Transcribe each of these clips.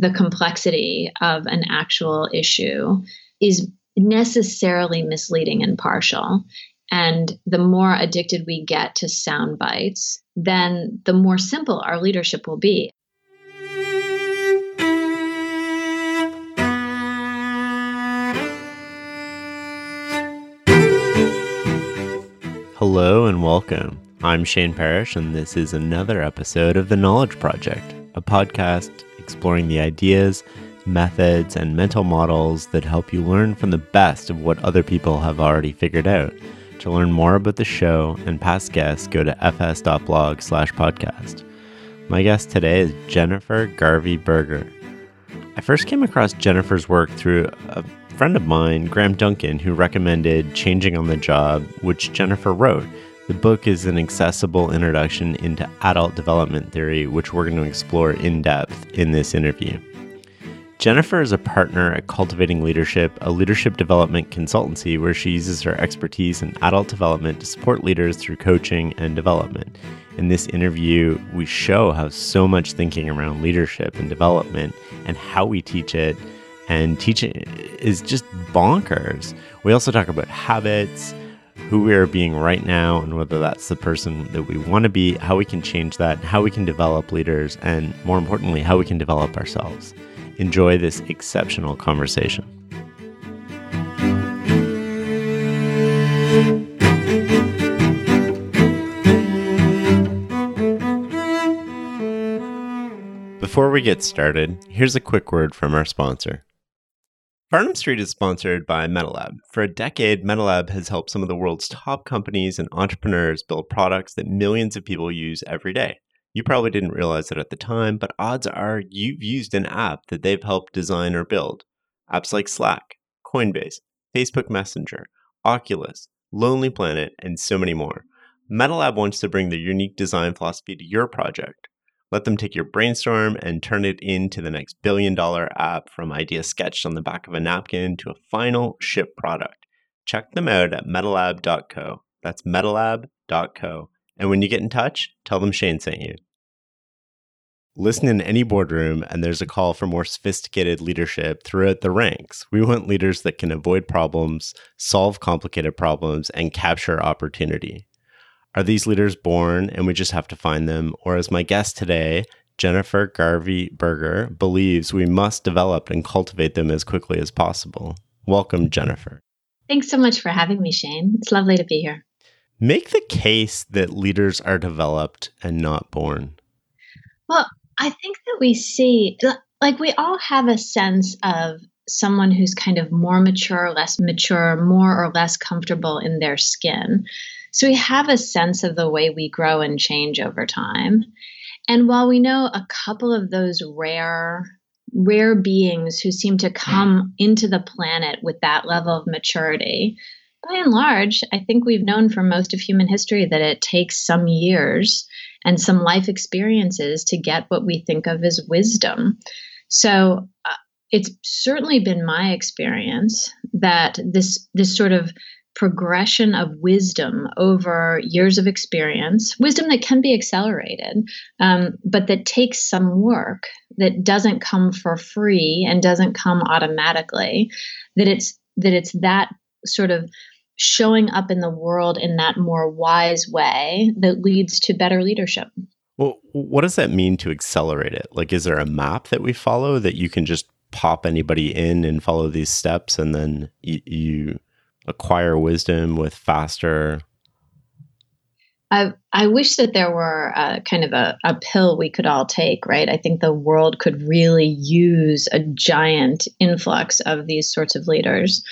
the complexity of an actual issue is necessarily misleading and partial. And the more addicted we get to sound bites, then the more simple our leadership will be. Hello and welcome. I'm Shane Parrish, and this is another episode of The Knowledge Project, a podcast exploring the ideas, methods, and mental models that help you learn from the best of what other people have already figured out. To learn more about the show and past guests, go to fs.blog slash podcast. My guest today is Jennifer Garvey Berger. I first came across Jennifer's work through a friend of mine, Graham Duncan, who recommended Changing on the Job, which Jennifer wrote. The book is an accessible introduction into adult development theory, which we're going to explore in depth in this interview. Jennifer is a partner at Cultivating Leadership, a leadership development consultancy where she uses her expertise in adult development to support leaders through coaching and development. In this interview, we show how so much thinking around leadership and development and how we teach it and teaching is just bonkers. We also talk about habits, who we are being right now and whether that's the person that we want to be, how we can change that, how we can develop leaders, and more importantly, how we can develop ourselves. Enjoy this exceptional conversation. Before we get started, here's a quick word from our sponsor. Farnam Street is sponsored by MetaLab. For a decade, MetaLab has helped some of the world's top companies and entrepreneurs build products that millions of people use every day. You probably didn't realize it at the time, but odds are you've used an app that they've helped design or build. Apps like Slack, Coinbase, Facebook Messenger, Oculus, Lonely Planet, and so many more. MetaLab wants to bring their unique design philosophy to your project. Let them take your brainstorm and turn it into the next billion dollar app from idea sketched on the back of a napkin to a final ship product. Check them out at metalab.co. That's metalab.co. And when you get in touch, tell them Shane sent you. Listen in any boardroom, and there's a call for more sophisticated leadership throughout the ranks. We want leaders that can avoid problems, solve complicated problems, and capture opportunity. Are these leaders born and we just have to find them? Or, as my guest today, Jennifer Garvey Berger, believes we must develop and cultivate them as quickly as possible? Welcome, Jennifer. Thanks so much for having me, Shane. It's lovely to be here. Make the case that leaders are developed and not born. Well, I think that we see, like, we all have a sense of someone who's kind of more mature, less mature, more or less comfortable in their skin. So we have a sense of the way we grow and change over time. And while we know a couple of those rare rare beings who seem to come into the planet with that level of maturity, by and large, I think we've known for most of human history that it takes some years and some life experiences to get what we think of as wisdom. So uh, it's certainly been my experience that this this sort of progression of wisdom over years of experience, wisdom that can be accelerated, um, but that takes some work, that doesn't come for free and doesn't come automatically. That it's that it's that sort of showing up in the world in that more wise way that leads to better leadership. Well, what does that mean to accelerate it? Like, is there a map that we follow that you can just pop anybody in and follow these steps and then you acquire wisdom with faster I, I wish that there were a, kind of a, a pill we could all take, right? I think the world could really use a giant influx of these sorts of leaders.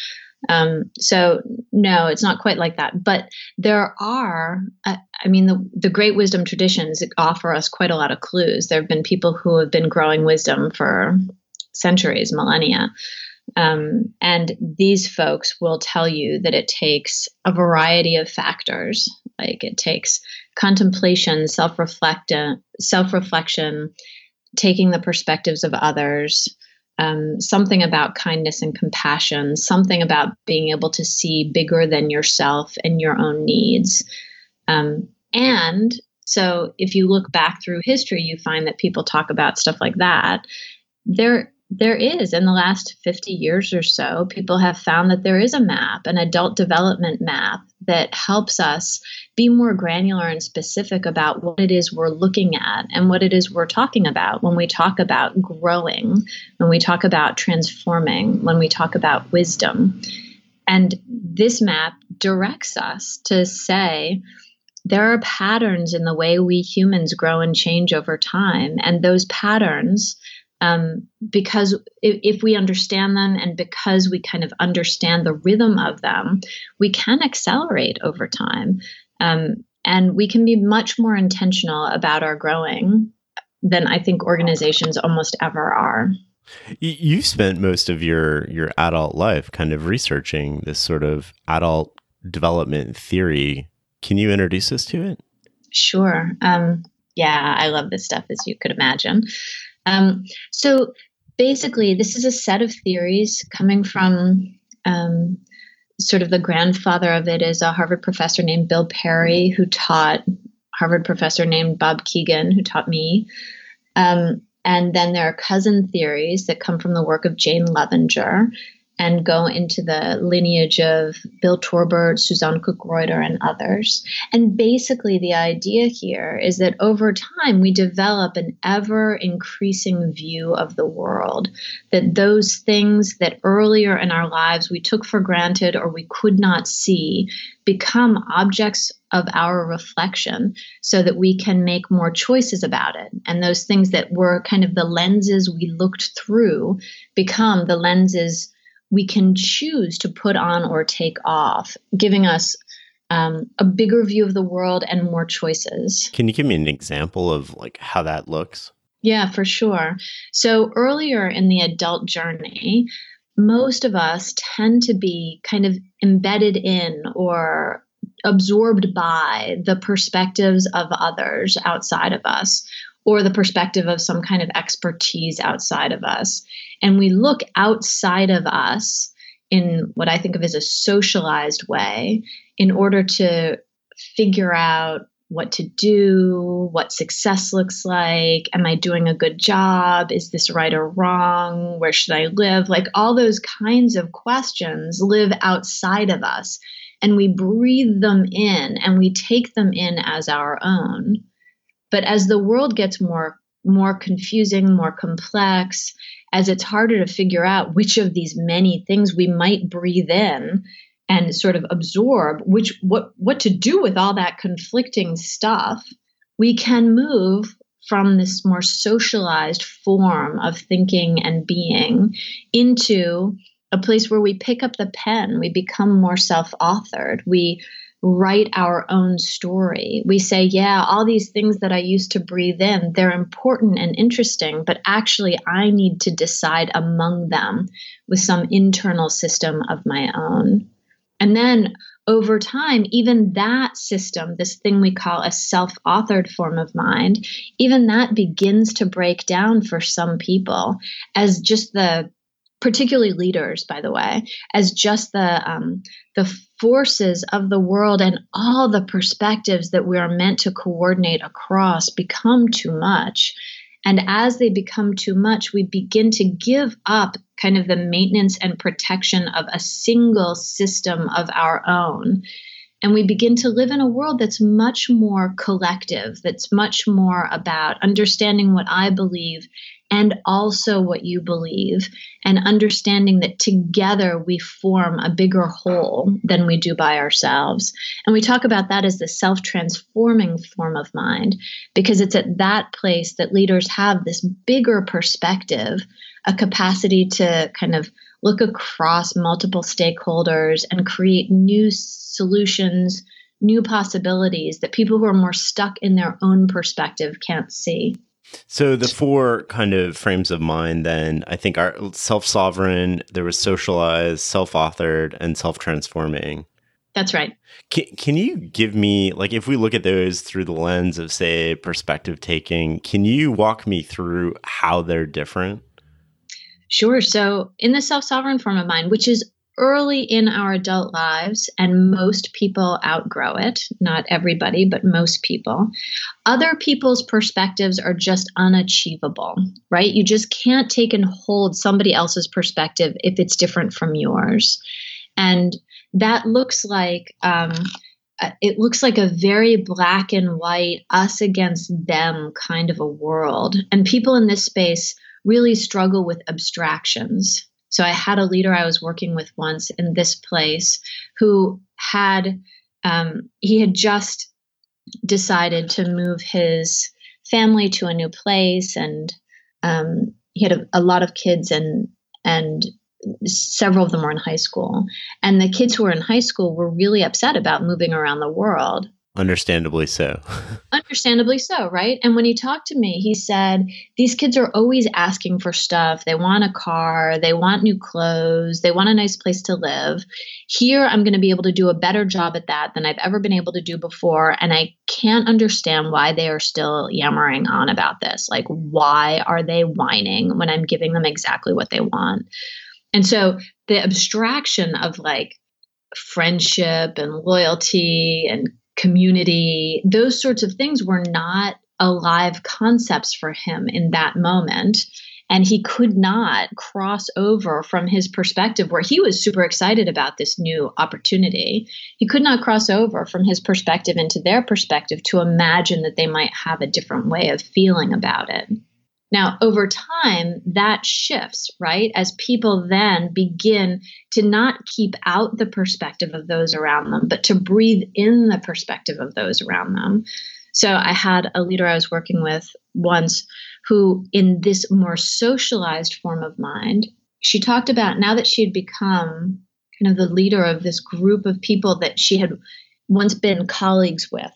Um, so no, it's not quite like that. But there are, uh, I mean, the the great wisdom traditions offer us quite a lot of clues. There have been people who have been growing wisdom for centuries, millennia. Um, and these folks will tell you that it takes a variety of factors, like it takes contemplation, self reflect, self reflection, taking the perspectives of others, um, something about kindness and compassion, something about being able to see bigger than yourself and your own needs. Um, and so, if you look back through history, you find that people talk about stuff like that there there is. In the last 50 years or so people have found that there is a map an adult development map that helps us be more granular and specific about what it is we're looking at and what it is we're talking about when we talk about growing when we talk about transforming when we talk about wisdom. And this map directs us to say there are patterns in the way we humans grow and change over time and those patterns um, because if, if, we understand them and because we kind of understand the rhythm of them, we can accelerate over time. Um, and we can be much more intentional about our growing than I think organizations almost ever are. You spent most of your your adult life kind of researching this sort of adult development theory. Can you introduce us to it? Sure. Um, yeah, I love this stuff, as you could imagine. Um, so basically, this is a set of theories coming from um, sort of the grandfather of it is a Harvard professor named Bill Perry, who taught Harvard professor named Bob Kegan, who taught me. Um, and then there are cousin theories that come from the work of Jane Loevinger and go into the lineage of Bill Torbert, Suzanne Cook-Greuter, and others. And basically, the idea here is that over time, we develop an ever increasing view of the world. That those things that earlier in our lives we took for granted or we could not see become objects of our reflection so that we can make more choices about it. And those things that were kind of the lenses we looked through become the lenses we can choose to put on or take off, giving us um, a bigger view of the world and more choices. Can you give me an example of like how that looks? Yeah, for sure. So earlier in the adult journey, most of us tend to be kind of embedded in or absorbed by the perspectives of others outside of us or the perspective of some kind of expertise outside of us. And we look outside of us in what I think of as a socialized way in order to figure out what to do, what success looks like. Am I doing a good job? Is this right or wrong? Where should I live? Like all those kinds of questions live outside of us. And we breathe them in and we take them in as our own. But as the world gets more more confusing, more complex, as it's harder to figure out which of these many things we might breathe in and sort of absorb, which what what to do with all that conflicting stuff, we can move from this more socialized form of thinking and being into a place where we pick up the pen, we become more self-authored, we write our own story. We say, yeah, all these things that I used to breathe in, they're important and interesting, but actually I need to decide among them with some internal system of my own. And then over time, even that system, this thing we call a self authored form of mind, even that begins to break down for some people as just the particularly leaders, by the way, as just the um, the forces of the world and all the perspectives that we are meant to coordinate across become too much. And as they become too much, we begin to give up kind of the maintenance and protection of a single system of our own. And we begin to live in a world that's much more collective, that's much more about understanding what I believe and also what you believe, and understanding that together we form a bigger whole than we do by ourselves. And we talk about that as the self transforming form of mind, because it's at that place that leaders have this bigger perspective, a capacity to kind of look across multiple stakeholders and create new solutions. New possibilities that people who are more stuck in their own perspective can't see. So the four kind of frames of mind then I think are self-sovereign, there was socialized, self-authored and self-transforming. That's right. Can, can you give me like if we look at those through the lens of say perspective taking, can you walk me through how they're different? Sure. So in the self-sovereign form of mind, which is early in our adult lives, and most people outgrow it. Not everybody, but most people. Other people's perspectives are just unachievable, right? You just can't take and hold somebody else's perspective if it's different from yours. And that looks like, um, uh, it looks like a very black and white, us against them kind of a world. And people in this space really struggle with abstractions so I had a leader I was working with once in this place who had um, he had just decided to move his family to a new place, and um, he had a, a lot of kids, and and several of them were in high school, and the kids who were in high school were really upset about moving around the world Understandably so. Understandably so, right? And when he talked to me, he said, These kids are always asking for stuff. They want a car, they want new clothes, they want a nice place to live. Here, I'm going to be able to do a better job at that than I've ever been able to do before. And I can't understand why they are still yammering on about this. Like, why are they whining when I'm giving them exactly what they want? And so the abstraction of like, friendship and loyalty and community, those sorts of things were not alive concepts for him in that moment. And he could not cross over from his perspective, where he was super excited about this new opportunity. He could not cross over from his perspective into their perspective to imagine that they might have a different way of feeling about it. Now, over time, that shifts, right? As people then begin to not keep out the perspective of those around them, but to breathe in the perspective of those around them. So I had a leader I was working with once who, in this more socialized form of mind, she talked about now that she had become kind of the leader of this group of people that she had once been colleagues with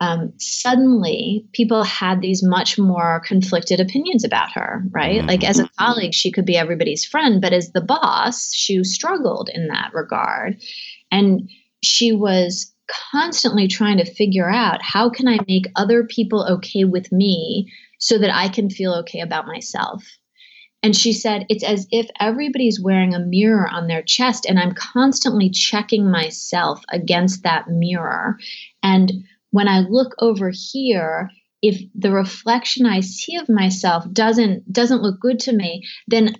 um, suddenly people had these much more conflicted opinions about her, right? Mm-hmm. Like as a colleague, she could be everybody's friend, but as the boss, she struggled in that regard. And she was constantly trying to figure out how can I make other people okay with me so that I can feel okay about myself. And she said, it's as if everybody's wearing a mirror on their chest, and I'm constantly checking myself against that mirror. And when I look over here, if the reflection I see of myself doesn't doesn't look good to me, then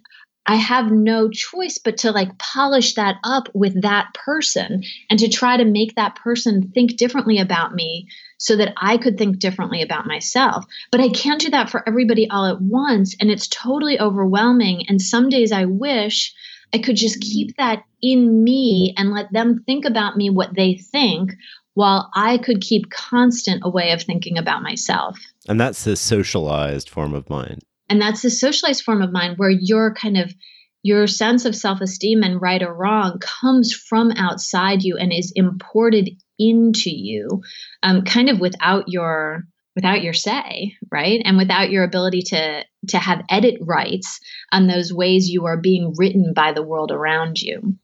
I have no choice but to like polish that up with that person and to try to make that person think differently about me so that I could think differently about myself. But I can't do that for everybody all at once. And it's totally overwhelming. And some days I wish I could just keep that in me and let them think about me what they think while I could keep constant a way of thinking about myself. And that's the socialized form of mind. And that's the socialized form of mind where your kind of your sense of self-esteem and right or wrong comes from outside you and is imported into you um, kind of without your without your say right and without your ability to to have edit rights on those ways you are being written by the world around you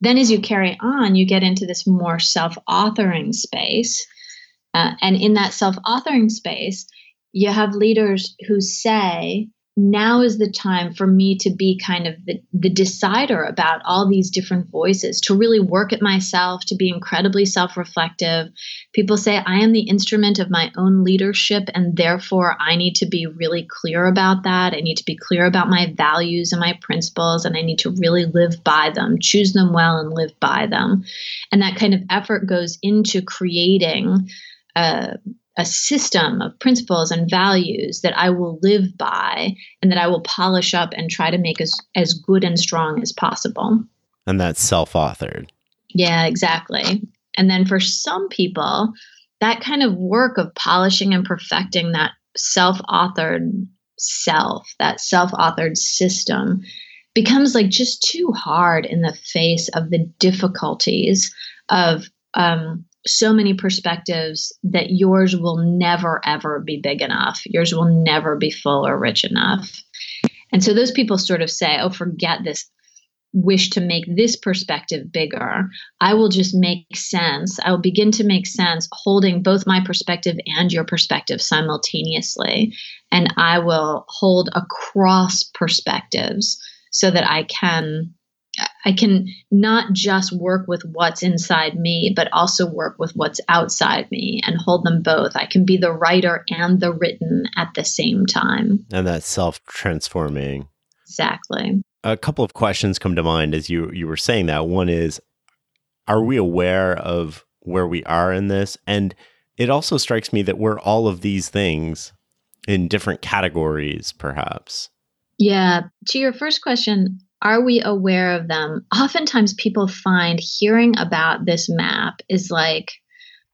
then, as you carry on, you get into this more self authoring space. Uh, and in that self authoring space, you have leaders who say, now is the time for me to be kind of the, the decider about all these different voices, to really work at myself, to be incredibly self reflective. People say, I am the instrument of my own leadership, and therefore I need to be really clear about that. I need to be clear about my values and my principles, and I need to really live by them, choose them well, and live by them. And that kind of effort goes into creating. Uh, a system of principles and values that I will live by and that I will polish up and try to make as, as good and strong as possible. And that's self authored. Yeah, exactly. And then for some people, that kind of work of polishing and perfecting that self authored self, that self authored system, becomes like just too hard in the face of the difficulties of um, so many perspectives that yours will never ever be big enough. Yours will never be full or rich enough. And so those people sort of say oh forget this wish to make this perspective bigger. I will just make sense. I will begin to make sense holding both my perspective and your perspective simultaneously. And i will hold across perspectives so that i can I can not just work with what's inside me, but also work with what's outside me and hold them both. I can be the writer and the written at the same time. And that's self transforming. Exactly. A couple of questions come to mind as you you were saying that. One is are we aware of where we are in this? And it also strikes me that we're all of these things in different categories, perhaps. Yeah. To your first question, are we aware of them? Oftentimes, people find hearing about this map is like,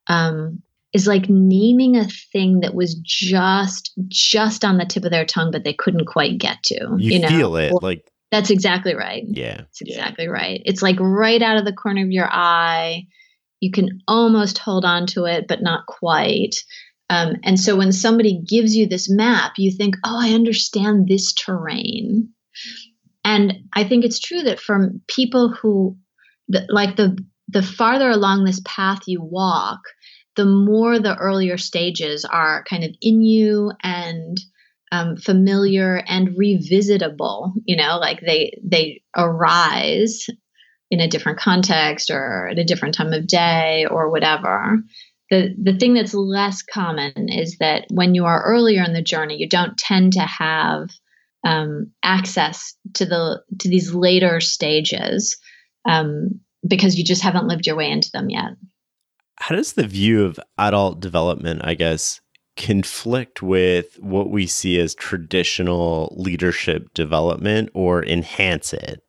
um, is like naming a thing that was just just on the tip of their tongue, but they couldn't quite get to. You, you know? feel it, Well, like That's exactly right. yeah, That's exactly right. It's like right out of the corner of your eye. You can almost hold on to it, but not quite. Um, and so when somebody gives you this map, you think, oh, I understand this terrain. And I think it's true that for people who, like the the farther along this path you walk, the more the earlier stages are kind of in you and um, familiar and revisitable. You know, like they they arise in a different context or at a different time of day or whatever. The the thing that's less common is that when you are earlier in the journey, you don't tend to have um, access to the to these later stages um, because you just haven't lived your way into them yet. how does the view of adult development, I guess, conflict with what we see as traditional leadership development or enhance it?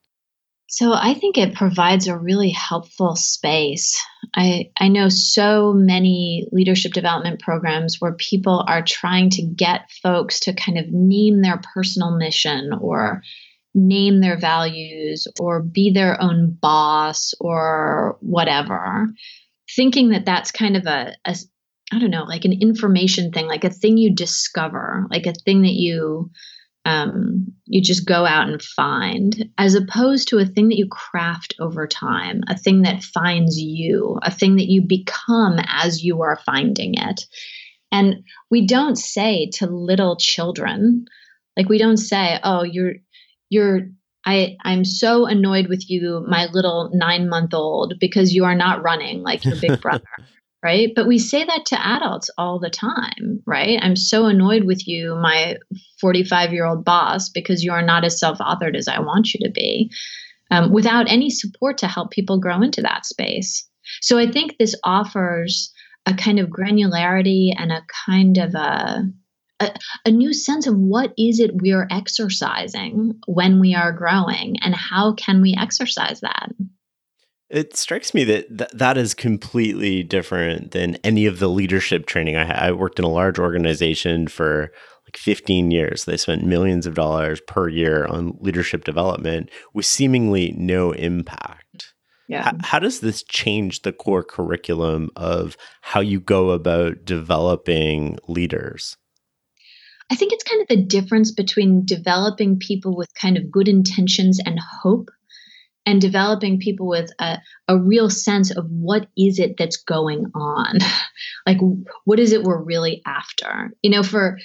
So I think it provides a really helpful space. I I know so many leadership development programs where people are trying to get folks to kind of name their personal mission or name their values or be their own boss or whatever thinking that that's kind of a, a I don't know, like an information thing, like a thing you discover, like a thing that you um, you just go out and find, as opposed to a thing that you craft over time, a thing that finds you, a thing that you become as you are finding it. And we don't say to little children, like we don't say, "Oh, you're you're I I'm so annoyed with you, my little 9-month-old because you are not running like your big brother." Right? But we say that to adults all the time, right? I'm so annoyed with you, my 45 year old boss, because you are not as self authored as I want you to be, um, without any support to help people grow into that space. So I think this offers a kind of granularity and a kind of a a, a, new sense of what is it we're exercising when we are growing and how can we exercise that It strikes me that th- that is completely different than any of the leadership training I had. I worked in a large organization for like 15 years. They spent millions of dollars per year on leadership development with seemingly no impact. yeah H- how does this change the core curriculum of how you go about developing leaders? I think it's kind of the difference between developing people with kind of good intentions and hope and developing people with a, a real sense of what is it that's going on? Like what is it we're really after? You know for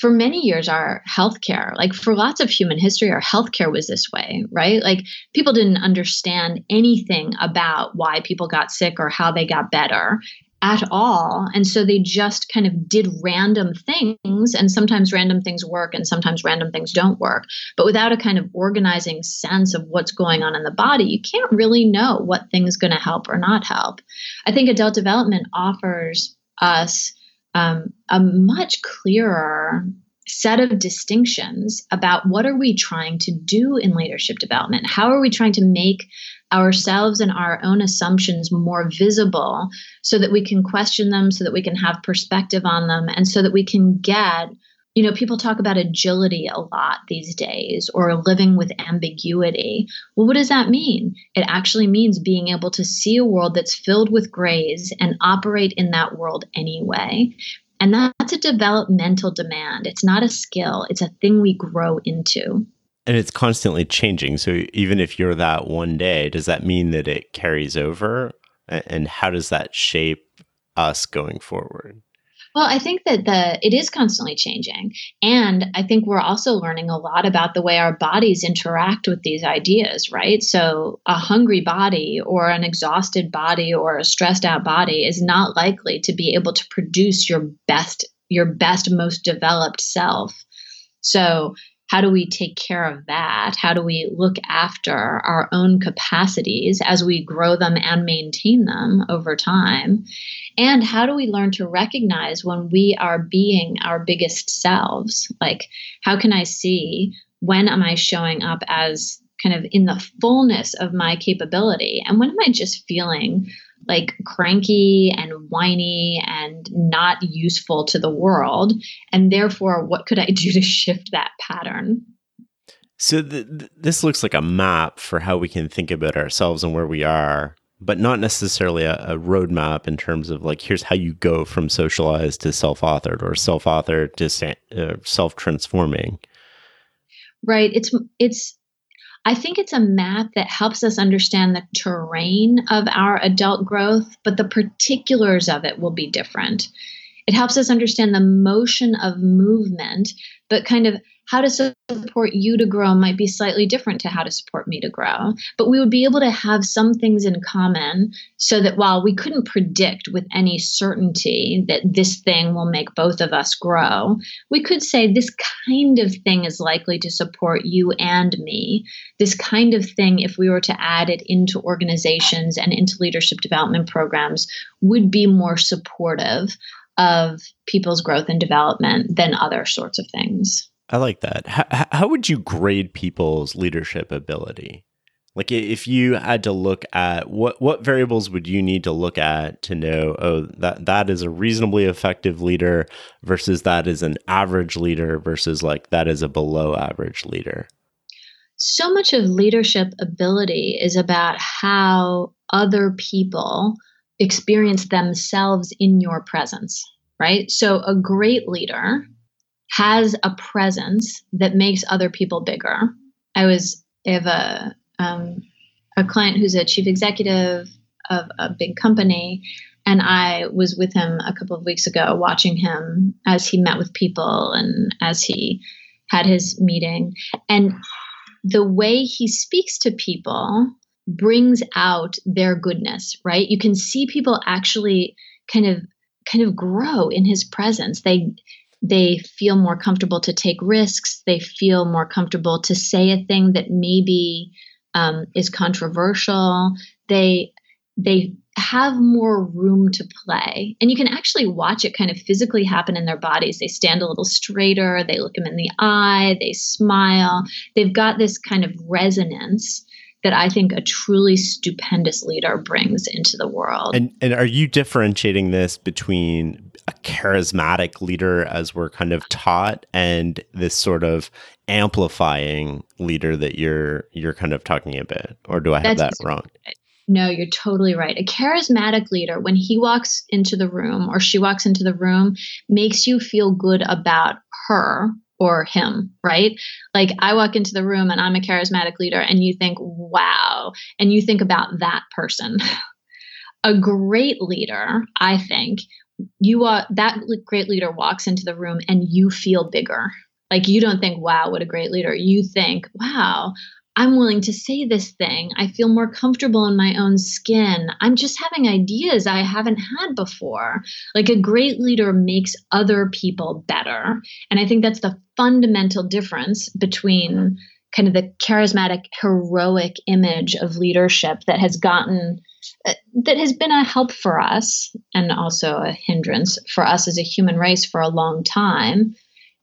for many years our healthcare like for lots of human history our healthcare was this way right? Like people didn't understand anything about why people got sick or how they got better at all. And so they just kind of did random things and sometimes random things work and sometimes random things don't work. But without a kind of organizing sense of what's going on in the body you can't really know what thing's going to help or not help. I think adult development offers us um, a much clearer set of distinctions about what are we trying to do in leadership development? How are we trying to make ourselves and our own assumptions more visible so that we can question them so that we can have perspective on them and so that we can get you know people talk about agility a lot these days or living with ambiguity. Well what does that mean? It actually means being able to see a world that's filled with grays and operate in that world anyway. And that's a developmental demand. It's not a skill. It's a thing we grow into And it's constantly changing. So even if you're that one day, does that mean that it carries over? And how does that shape us going forward? Well, I think that the it is constantly changing. And I think we're also learning a lot about the way our bodies interact with these ideas, right? So a hungry body or an exhausted body or a stressed out body is not likely to be able to produce your best your best most developed self. So how do we take care of that? How do we look after our own capacities as we grow them and maintain them over time? And how do we learn to recognize when we are being our biggest selves? Like, how can I see when am I showing up as kind of in the fullness of my capability? And when am I just feeling like cranky and whiny and not useful to the world. And therefore, what could I do to shift that pattern? So, th- th- this looks like a map for how we can think about ourselves and where we are, but not necessarily a, a roadmap in terms of like, here's how you go from socialized to self authored or self authored to uh, self transforming. Right. It's, it's, I think it's a map that helps us understand the terrain of our adult growth, but the particulars of it will be different. It helps us understand the motion of movement, but kind of how to support you to grow might be slightly different to how to support me to grow. But we would be able to have some things in common so that while we couldn't predict with any certainty that this thing will make both of us grow, we could say this kind of thing is likely to support you and me. This kind of thing, if we were to add it into organizations and into leadership development programs, would be more supportive of people's growth and development than other sorts of things. I like that. How, how would you grade people's leadership ability? Like if you had to look at what what variables would you need to look at to know oh that that is a reasonably effective leader versus that is an average leader versus like that is a below average leader. So much of leadership ability is about how other people experience themselves in your presence, right? So a great leader has a presence that makes other people bigger. I was I have a um, a client who's a chief executive of a big company, and I was with him a couple of weeks ago, watching him as he met with people and as he had his meeting, and the way he speaks to people brings out their goodness. Right? You can see people actually kind of kind of grow in his presence. They they feel more comfortable to take risks. They feel more comfortable to say a thing that maybe um, is controversial. They they have more room to play, and you can actually watch it kind of physically happen in their bodies. They stand a little straighter. They look them in the eye. They smile. They've got this kind of resonance that I think a truly stupendous leader brings into the world. And and are you differentiating this between a charismatic leader as we're kind of taught and this sort of amplifying leader that you're you're kind of talking about or do I have That's that wrong? No, you're totally right. A charismatic leader, when he walks into the room or she walks into the room, makes you feel good about her or him, right? Like I walk into the room and I'm a charismatic leader and you think, wow, and you think about that person. a great leader, I think, you are that great leader walks into the room and you feel bigger. Like you don't think, wow, what a great leader. You think, wow, I'm willing to say this thing. I feel more comfortable in my own skin. I'm just having ideas I haven't had before. Like a great leader makes other people better. And I think that's the fundamental difference between kind of the charismatic, heroic image of leadership that has gotten, uh, that has been a help for us and also a hindrance for us as a human race for a long time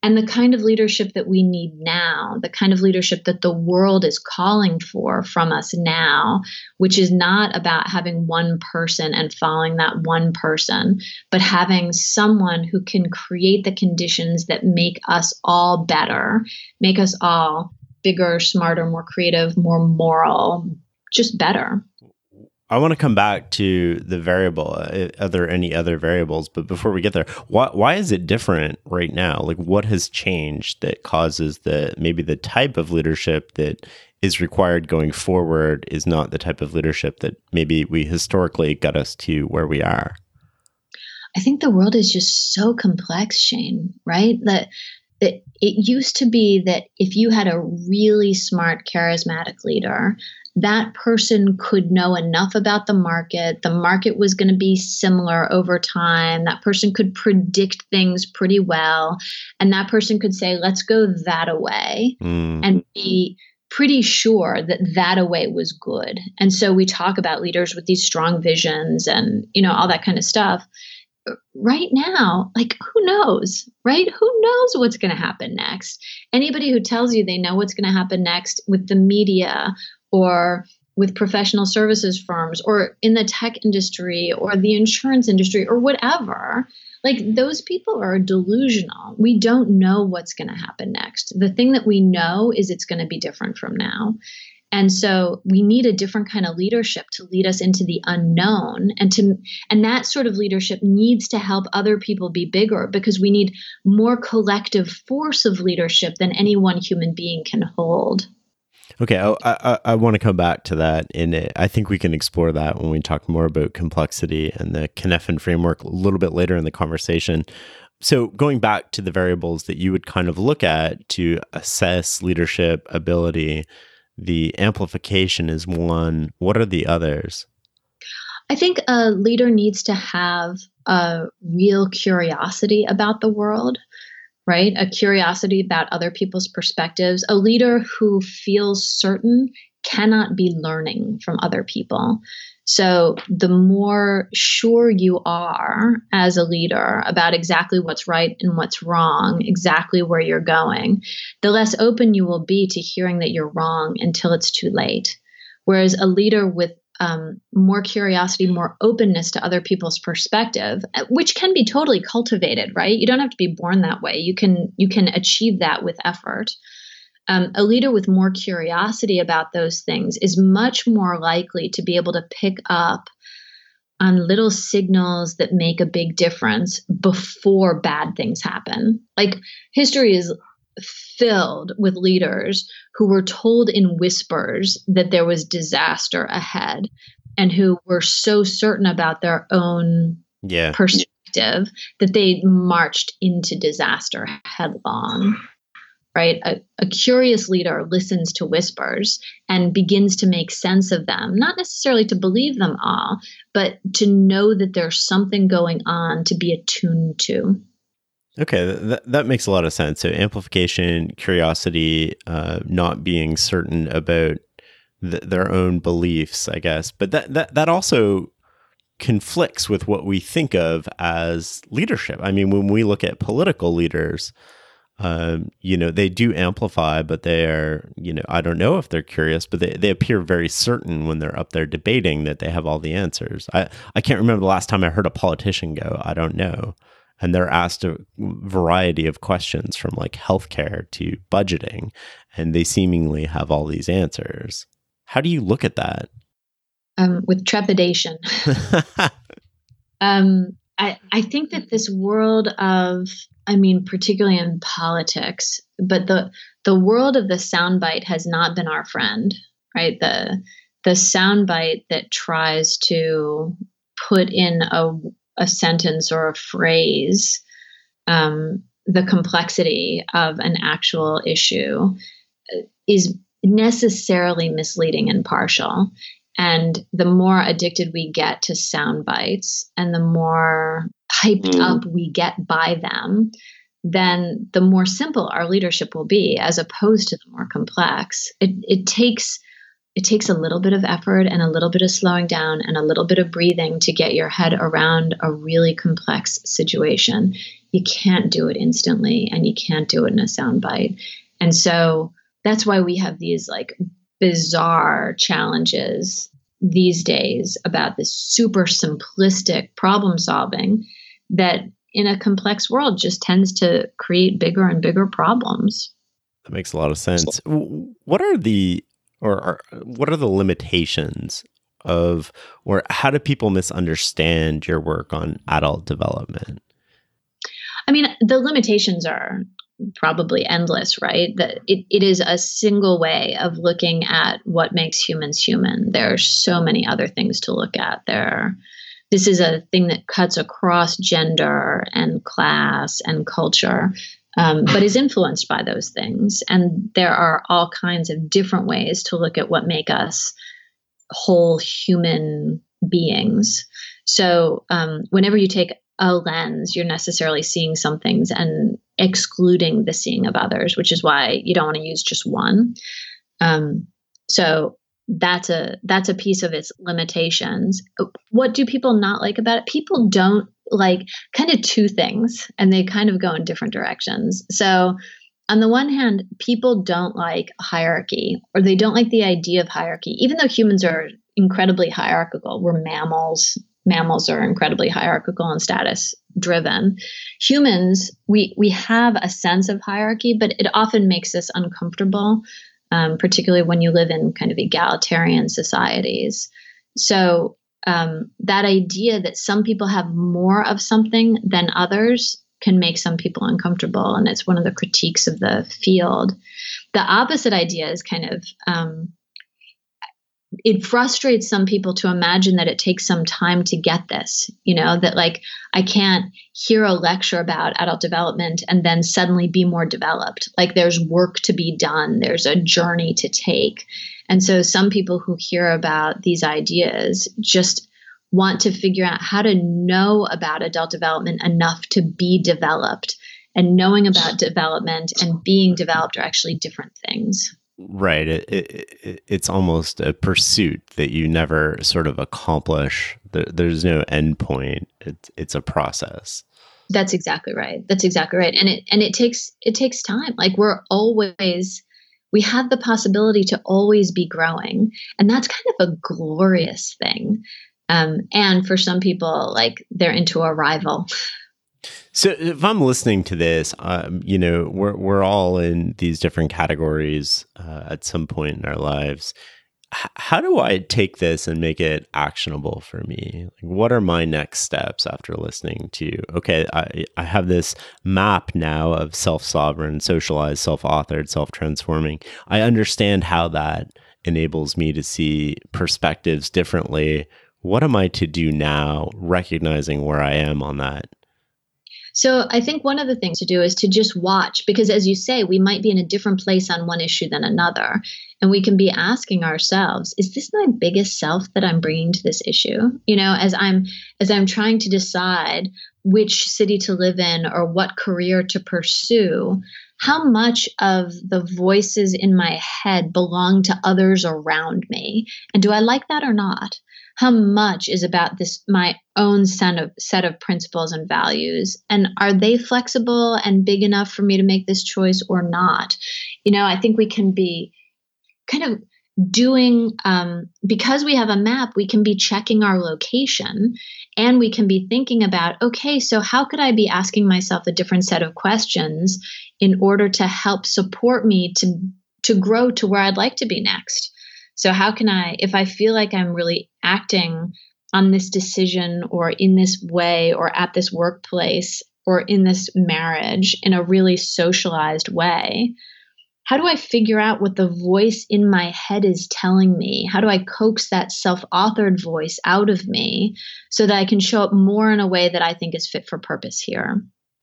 and the kind of leadership that we need now, the kind of leadership that the world is calling for from us now, which is not about having one person and following that one person, but having someone who can create the conditions that make us all better, make us all bigger, smarter, more creative, more moral, just better. I want to come back to the variable. Uh, are there any other variables? But before we get there, why why is it different right now? Like, what has changed that causes the maybe the type of leadership that is required going forward is not the type of leadership that maybe we historically got us to where we are? I think the world is just so complex, Shane, right? That that it used to be that if you had a really smart, charismatic leader, that person could know enough about the market. The market was going to be similar over time. That person could predict things pretty well. And that person could say, let's go that away mm. and be pretty sure that that away was good. And so we talk about leaders with these strong visions and, you know, all that kind of stuff. Right now, like who knows, right? Who knows what's going to happen next? Anybody who tells you they know what's going to happen next with the media or with professional services firms or in the tech industry or the insurance industry or whatever like those people are delusional. We don't know what's going to happen next. The thing that we know is it's going to be different from now. And so we need a different kind of leadership to lead us into the unknown and to and that sort of leadership needs to help other people be bigger because we need more collective force of leadership than any one human being can hold Okay, I, I, I want to come back to that, and I think we can explore that when we talk more about complexity and the Cynefin framework a little bit later in the conversation. So, going back to the variables that you would kind of look at to assess leadership ability, the amplification is one. What are the others? I think a leader needs to have a real curiosity about the world right? A curiosity about other people's perspectives. A leader who feels certain cannot be learning from other people. So, the more sure you are as a leader about exactly what's right and what's wrong, exactly where you're going, the less open you will be to hearing that you're wrong until it's too late. Whereas a leader with um, more curiosity, more openness to other people's perspective, uh, which can be totally cultivated, right? You don't have to be born that way. You can you can achieve that with effort. Um, a leader with more curiosity about those things is much more likely to be able to pick up on little signals that make a big difference before bad things happen. Like history is filled with leaders who were told in whispers that there was disaster ahead and who were so certain about their own yeah. perspective that they marched into disaster headlong. Right? A, a curious leader listens to whispers and begins to make sense of them, not necessarily to believe them all, but to know that there's something going on to be attuned to. Okay, that, that makes a lot of sense. So, amplification, curiosity, uh, not being certain about th- their own beliefs, I guess. But that, that, that also conflicts with what we think of as leadership. I mean, when we look at political leaders, um, you know, they do amplify, but they are, you know, I don't know if they're curious, but they, they appear very certain when they're up there debating that they have all the answers. I, I can't remember the last time I heard a politician go, I don't know and they're asked a variety of questions from like healthcare to budgeting and they seemingly have all these answers. How do you look at that? Um, with trepidation. Um, I, I think that this world of i mean particularly in politics but the the world of the soundbite has not been our friend right? The the soundbite that tries to put in a a sentence or a phrase um, the complexity of an actual issue uh, is necessarily misleading and partial. And the more addicted we get to sound bites and the more hyped mm. up we get by them, then the more simple our leadership will be as opposed to the more complex. It, it takes it takes a little bit of effort and a little bit of slowing down and a little bit of breathing to get your head around a really complex situation. You can't do it instantly and you can't do it in a soundbite. And so that's why we have these like bizarre challenges these days about this super simplistic problem solving that in a complex world just tends to create bigger and bigger problems. That makes a lot of sense. What are the or are, what are the limitations of or how do people misunderstand your work on adult development? I mean the limitations are probably endless right? That it, it is a single way of looking at what makes humans human. There are so many other things to look at there. This is a thing that cuts across gender and class and culture um, but is influenced by those things. And there are all kinds of different ways to look at what make us whole human beings. So um, whenever you take a lens, you're necessarily seeing some things and excluding the seeing of others, which is why you don't want to use just one. Um, so that's a that's a piece of its limitations. What do people not like about it? People don't like kind of two things and they kind of go in different directions. So, on the one hand, people don't like hierarchy or they don't like the idea of hierarchy, even though humans are incredibly hierarchical. We're mammals. Mammals are incredibly hierarchical and status driven. Humans, we we have a sense of hierarchy, but it often makes us uncomfortable, um, particularly when you live in kind of egalitarian societies. So um, that idea that some people have more of something than others can make some people uncomfortable. And it's one of the critiques of the field. The opposite idea is kind of um, it frustrates some people to imagine that it takes some time to get this you know that like i can't hear a lecture about adult development and then suddenly be more developed like there's work to be done there's a journey to take and so some people who hear about these ideas just want to figure out how to know about adult development enough to be developed. And knowing about development and being developed are actually different things. Right. It, it, it's almost a pursuit that you never sort of accomplish. There, there's no end point. It, it's a process. That's exactly right. That's exactly right. And it and it takes it takes time. Like we're always we have the possibility to always be growing. And that's kind of a glorious thing. Um, and for some people, like they're into a rival. So if I'm listening to this, um, you know, we're we're all in these different categories uh, at some point in our lives how do I take this and make it actionable for me? Like, what are my next steps after listening to? Okay, I, I have this map now of self sovereign, socialized, self authored, self transforming. I understand how that enables me to see perspectives differently. What am I to do now, recognizing where I am on that so I think one of the things to do is to just watch because as you say, we might be in a different place on one issue than another. And we can be asking ourselves, is this my biggest self that I'm bringing to this issue? You know, as I'm as I'm trying to decide which city to live in or what career to pursue, how much of the voices in my head belong to others around me? And do I like that or not? How much is about this my own set of set of principles and values? And are they flexible and big enough for me to make this choice or not? You know i think we can be kind of doing um, because we have a map we can be checking our location and we can be thinking about okay so how could i be asking myself a different set of questions in order to help support me to to grow to where i'd like to be next so, how can I, if I feel like I'm really acting on this decision or in this way or at this workplace or in this marriage in a really socialized way, how do I figure out what the voice in my head is telling me? How do I coax that self authored voice out of me so that I can show up more in a way that I think is fit for purpose here?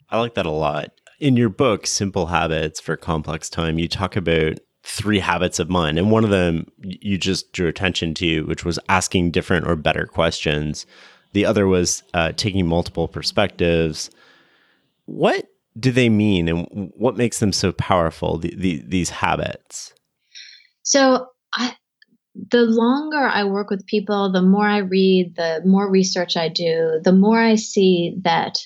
I like that a lot. In your book, Simple Habits for Complex Time, you talk about three habits of mine. And one of them you just drew attention to, which was asking different or better questions. The other was uh, taking multiple perspectives. What do they mean and what makes them so powerful, the, the, these habits? So, I, the longer I work with people, the more I read, the more research I do, the more I see that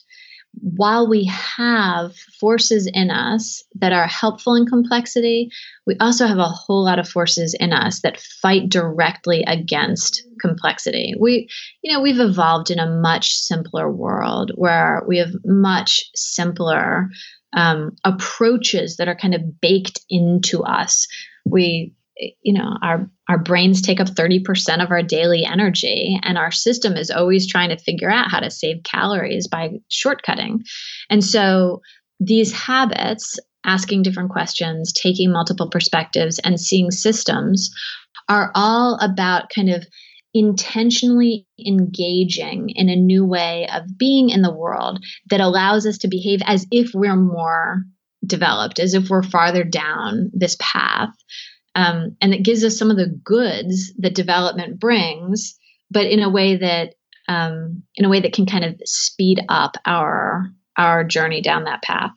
while we have forces in us that are helpful in complexity, we also have a whole lot of forces in us that fight directly against complexity. We, you know, we've evolved in a much simpler world where we have much simpler um, approaches that are kind of baked into us. We you know our our brains take up 30% of our daily energy and our system is always trying to figure out how to save calories by shortcutting and so these habits asking different questions taking multiple perspectives and seeing systems are all about kind of intentionally engaging in a new way of being in the world that allows us to behave as if we're more developed, as if we're farther down this path. Um, and it gives us some of the goods that development brings, but in a way that um, in a way that can kind of speed up our our journey down that path.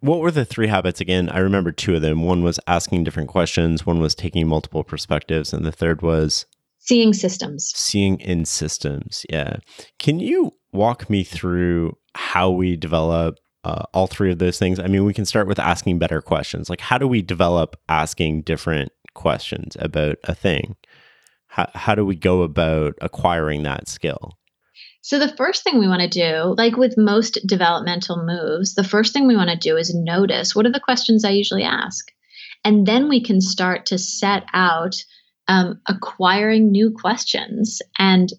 What were the three habits again? I remember two of them. One was asking different questions, one was taking multiple perspectives, and the third was seeing systems. Seeing in systems. Yeah. Can you walk me through how we develop uh, all three of those things? I mean, we can start with asking better questions. Like, how do we develop asking different questions about a thing? How, how do we go about acquiring that skill? So, the first thing we want to do, like with most developmental moves, the first thing we want to do is notice what are the questions I usually ask? And then we can start to set out um, acquiring new questions. And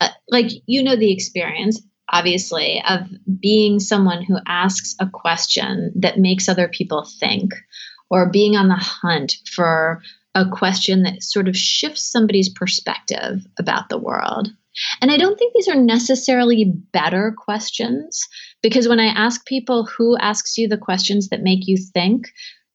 uh, like, you know, the experience, obviously, of being someone who asks a question that makes other people think, or being on the hunt for a question that sort of shifts somebody's perspective about the world. And I don't think these are necessarily better questions because when I ask people who asks you the questions that make you think,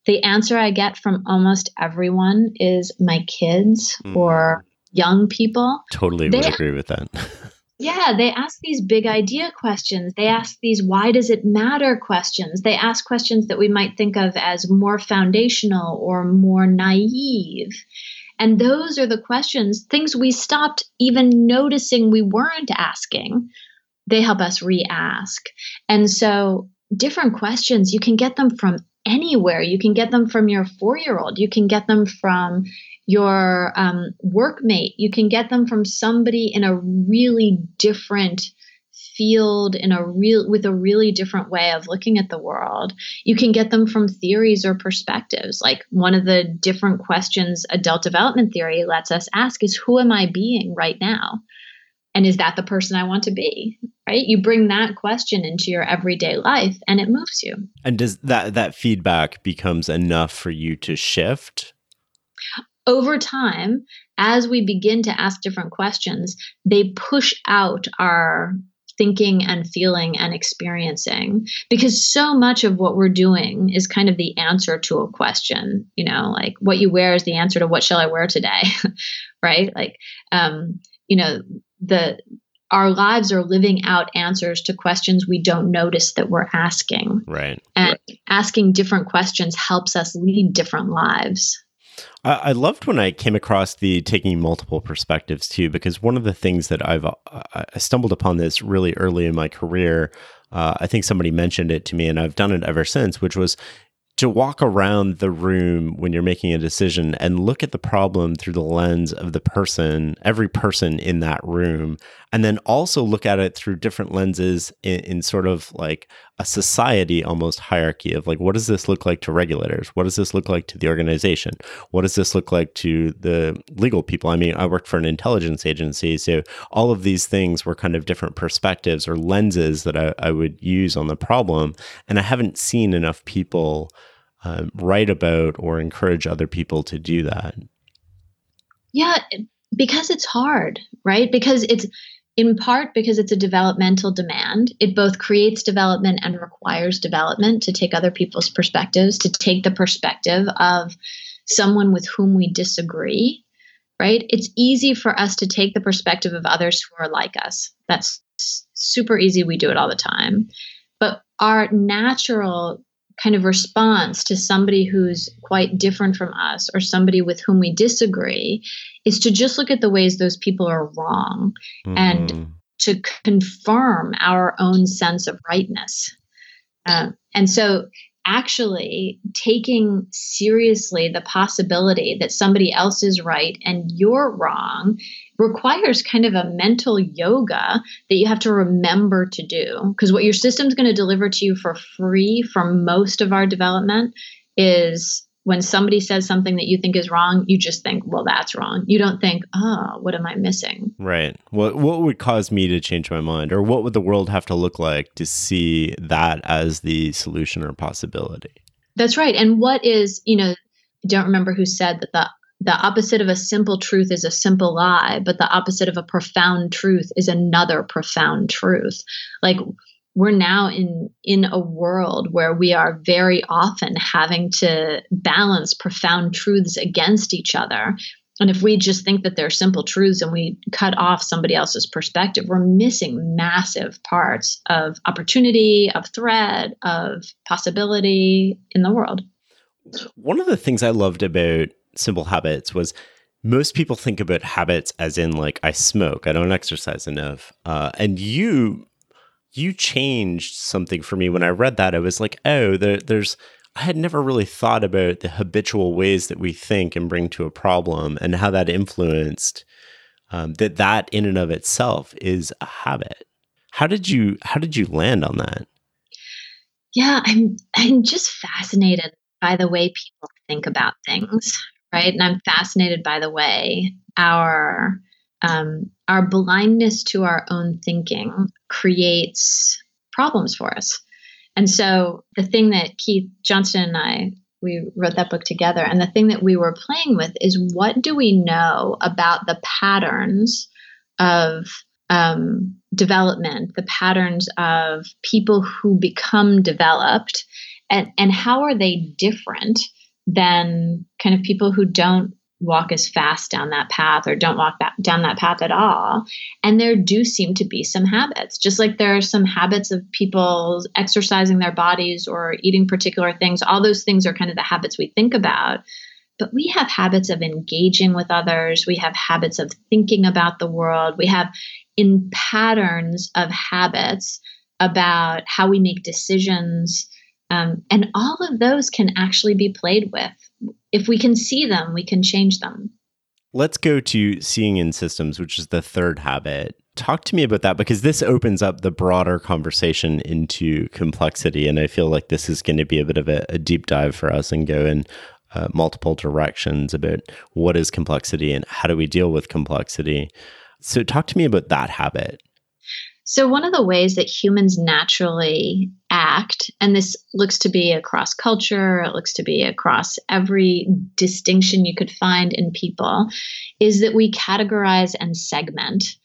the answer I get from almost everyone is my kids mm. or young people. Totally they, would agree with that. yeah, they ask these big idea questions. They ask these why does it matter questions. They ask questions that we might think of as more foundational or more naive. And those are the questions, things we stopped even noticing we weren't asking. They help us re ask. And so, different questions, you can get them from anywhere. You can get them from your four year old, you can get them from your um, workmate, you can get them from somebody in a really different field in a real with a really different way of looking at the world. You can get them from theories or perspectives. Like one of the different questions adult development theory lets us ask is who am i being right now? And is that the person i want to be? Right? You bring that question into your everyday life and it moves you. And does that that feedback becomes enough for you to shift over time as we begin to ask different questions they push out our thinking and feeling and experiencing because so much of what we're doing is kind of the answer to a question you know like what you wear is the answer to what shall i wear today right like um you know the our lives are living out answers to questions we don't notice that we're asking. Right. And right. asking different questions helps us lead different lives. I, I loved when I came across the taking multiple perspectives too, because one of the things that I've I stumbled upon this really early in my career. Uh, I think somebody mentioned it to me, and I've done it ever since, which was to walk around the room when you're making a decision and look at the problem through the lens of the person, every person in that room, and then also look at it through different lenses in, in, sort of like a society almost hierarchy of like, what does this look like to regulators? What does this look like to the organization? What does this look like to the legal people? I mean, I worked for an intelligence agency, so all of these things were kind of different perspectives or lenses that I, I would use on the problem. And I haven't seen enough people uh, write about or encourage other people to do that? Yeah, because it's hard, right? Because it's in part because it's a developmental demand. It both creates development and requires development to take other people's perspectives, to take the perspective of someone with whom we disagree, right? It's easy for us to take the perspective of others who are like us. That's super easy. We do it all the time. But our natural kind of response to somebody who's quite different from us or somebody with whom we disagree is to just look at the ways those people are wrong mm-hmm. and to confirm our own sense of rightness. Um, and so actually taking seriously the possibility that somebody else is right and you're wrong requires kind of a mental yoga that you have to remember to do because what your system's going to deliver to you for free from most of our development is when somebody says something that you think is wrong, you just think, well, that's wrong. You don't think, oh, what am I missing? Right. What what would cause me to change my mind? Or what would the world have to look like to see that as the solution or possibility? That's right. And what is, you know, I don't remember who said that the the opposite of a simple truth is a simple lie, but the opposite of a profound truth is another profound truth. Like we're now in in a world where we are very often having to balance profound truths against each other. And if we just think that they're simple truths and we cut off somebody else's perspective we're missing massive parts of opportunity of threat of possibility in the world. One of the things i loved about simple habits was most people think about habits as in like i smoke i don't exercise enough uh, and you you changed something for me when I read that. I was like, oh, there, there's, I had never really thought about the habitual ways that we think and bring to a problem and how that influenced um, that that in and of itself is a habit. How did you how did you land on that? Yeah, I'm I'm just fascinated by the way people think about things, right? And I'm fascinated by the way our um, our blindness to our own thinking creates problems for us. And so the thing that Keith Johnston and I we wrote that book together and the thing that we were playing with is what do we know about the patterns of um, development, the patterns of people who become developed, and, and how are they different than kind of people who don't walk as fast down that path or don't walk that, down that path at all. And there do seem to be some habits, just like there are some habits of people exercising their bodies or eating particular things. All those things are kind of the habits we think about. But we have habits of engaging with others. We have habits of thinking about the world. We have in patterns of habits about how we make decisions. Um, and all of those can actually be played with if we can see them, we can change them. Let's go to seeing in systems, which is the third habit. Talk to me about that because this opens up the broader conversation into complexity. And I feel like this is going to be a bit of a, a deep dive for us and go in uh, multiple directions about what is complexity and how do we deal with complexity. So, talk to me about that habit. So, one of the ways that humans naturally act, and this looks to be across culture, it looks to be across every distinction you could find in people, is that we categorize and segment.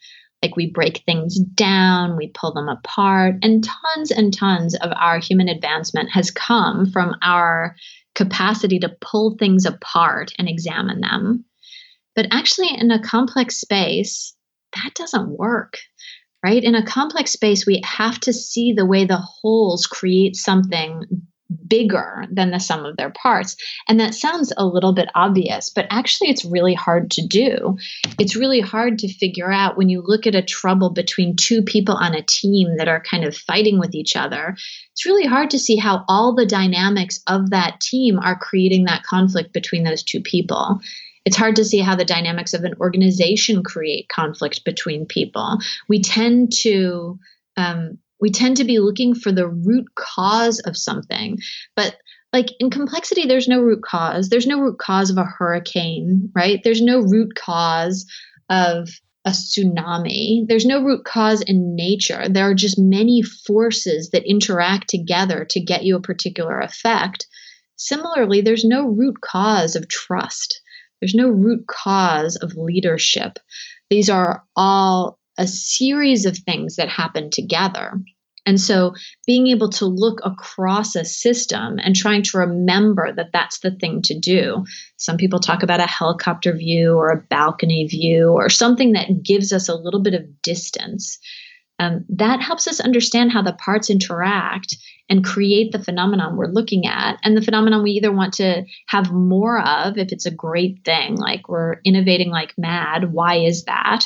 Like we break things down, we pull them apart, and tons and tons of our human advancement has come from our capacity to pull things apart and examine them. But actually, in a complex space, that doesn't work right? In a complex space, we have to see the way the wholes create something bigger than the sum of their parts. And that sounds a little bit obvious, but actually, it's really hard to do. It's really hard to figure out when you look at a trouble between two people on a team that are kind of fighting with each other. It's really hard to see how all the dynamics of that team are creating that conflict between those two people it's hard to see how the dynamics of an organization create conflict between people. We tend to um, we tend to be looking for the root cause of something, but like in complexity, there's no root cause. There's no root cause of a hurricane, right? There's no root cause of a tsunami. There's no root cause in nature. There are just many forces that interact together to get you a particular effect. Similarly, there's no root cause of trust. There's no root cause of leadership. These are all a series of things that happen together. And so being able to look across a system and trying to remember that that's the thing to do. Some people talk about a helicopter view or a balcony view or something that gives us a little bit of distance. Um, that helps us understand how the parts interact and create the phenomenon we're looking at and the phenomenon we either want to have more of if it's a great thing like we're innovating like mad why is that?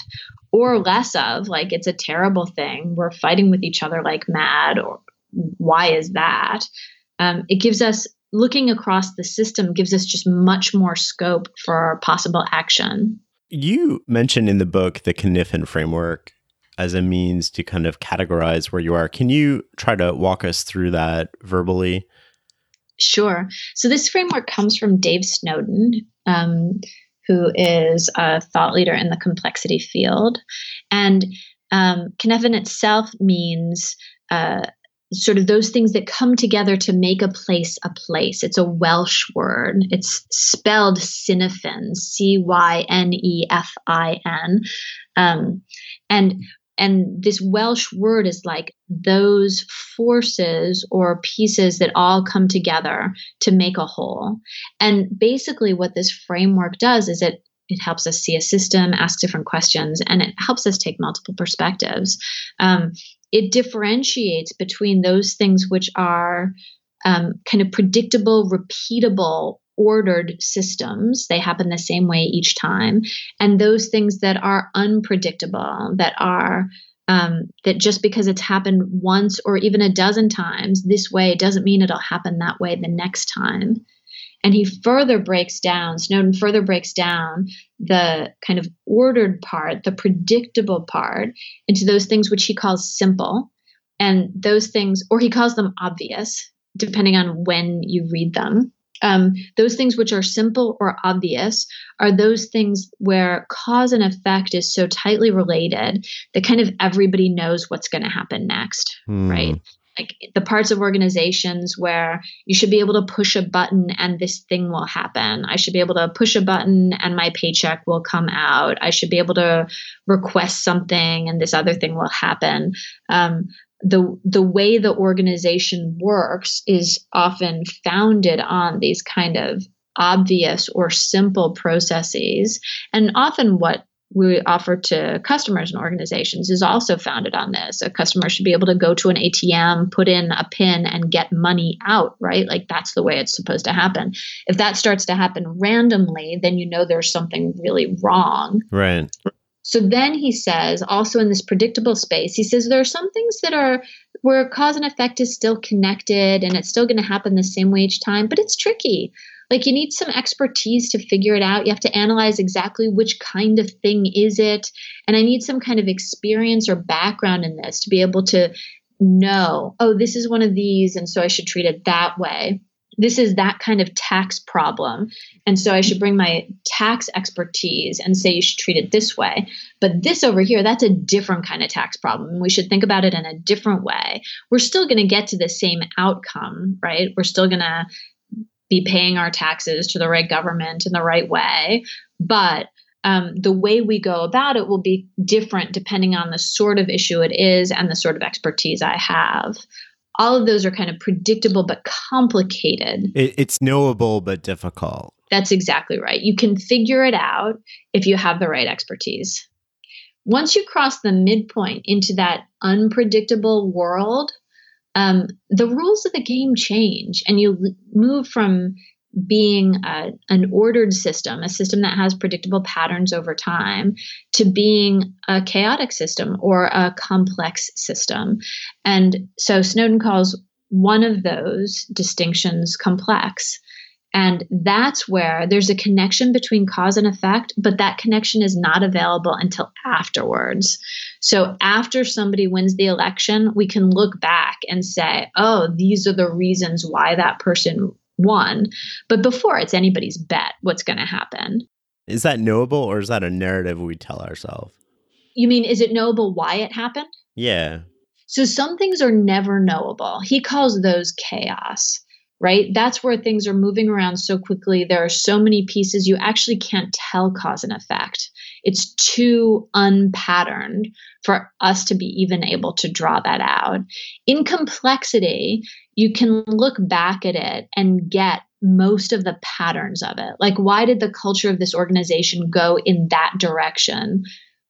Or less of like it's a terrible thing we're fighting with each other like mad or why is that? Um, it gives us looking across the system gives us just much more scope for possible action. You mentioned in the book the Cynefin framework as a means to kind of categorize where you are. Can you try to walk us through that verbally? Sure. So this framework comes from Dave Snowden, um, who is a thought leader in the complexity field. And um, itself means uh, sort of those things that come together to make a place a place. It's a Welsh word. It's spelled Cynefin, C Y N E F I N. Um, and and this Welsh word is like those forces or pieces that all come together to make a whole. And basically, what this framework does is it it helps us see a system, ask different questions, and it helps us take multiple perspectives. Um, it differentiates between those things which are um, kind of predictable, repeatable, ordered systems. They happen the same way each time. And those things that are unpredictable, that are um, that just because it's happened once or even a dozen times this way doesn't mean it'll happen that way the next time. And he further breaks down, Snowden further breaks down the kind of ordered part, the predictable part, into those things which he calls simple. And those things, or he calls them obvious, depending on when you read them. Um, those things which are simple or obvious are those things where cause and effect is so tightly related that kind of everybody knows what's going to happen next, mm. right? like the parts of organizations where you should be able to push a button and this thing will happen. I should be able to push a button and my paycheck will come out. I should be able to request something and this other thing will happen. Um, the the way the organization works is often founded on these kind of obvious or simple processes and often what we offer to customers and organizations is also founded on this. A customer should be able to go to an ATM, put in a pin, and get money out, right? Like that's the way it's supposed to happen. If that starts to happen randomly, then you know there's something really wrong. Right. So then he says, also in this predictable space, he says there are some things that are where cause and effect is still connected and it's still going to happen the same way each time, but it's tricky. Like you need some expertise to figure it out. You have to analyze exactly which kind of thing is it. And I need some kind of experience or background in this to be able to know, oh, this is one of these, and so I should treat it that way. This is that kind of tax problem. And so I should bring my tax expertise and say you should treat it this way. But this over here, that's a different kind of tax problem. We should think about it in a different way. We're still going to get to the same outcome, right? We're still going to be paying our taxes to the right government in the right way. But um, the way we go about it will be different depending on the sort of issue it is and the sort of expertise I have. All of those are kind of predictable but complicated. It, it's knowable but difficult. That's exactly right. You can figure it out if you have the right expertise. Once you cross the midpoint into that unpredictable world, um, the rules of the game change and you move from being a, an ordered system, a system that has predictable patterns over time, to being a chaotic system or a complex system. And so Snowden calls one of those distinctions complex. And that's where there's a connection between cause and effect, but that connection is not available until afterwards. So after somebody wins the election, we can look back and say, oh, these are the reasons why that person won. But before it's anybody's bet what's going to happen. Is that knowable or is that a narrative we tell ourselves? You mean, is it knowable why it happened? Yeah. So some things are never knowable. He calls those chaos right? That's where things are moving around so quickly. There are so many pieces you actually can't tell cause and effect. It's too unpatterned for us to be even able to draw that out. In complexity, you can look back at it and get most of the patterns of it. Like, why did the culture of this organization go in that direction?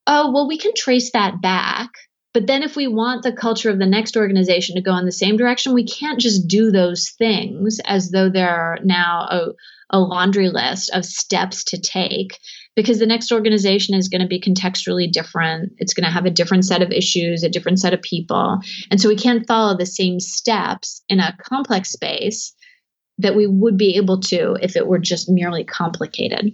Oh, well, we can trace that back but then, if we want the culture of the next organization to go in the same direction, we can't just do those things as though there are now a, a laundry list of steps to take because the next organization is going to be contextually different. It's going to have a different set of issues, a different set of people. And so we can't follow the same steps in a complex space that we would be able to if it were just merely complicated.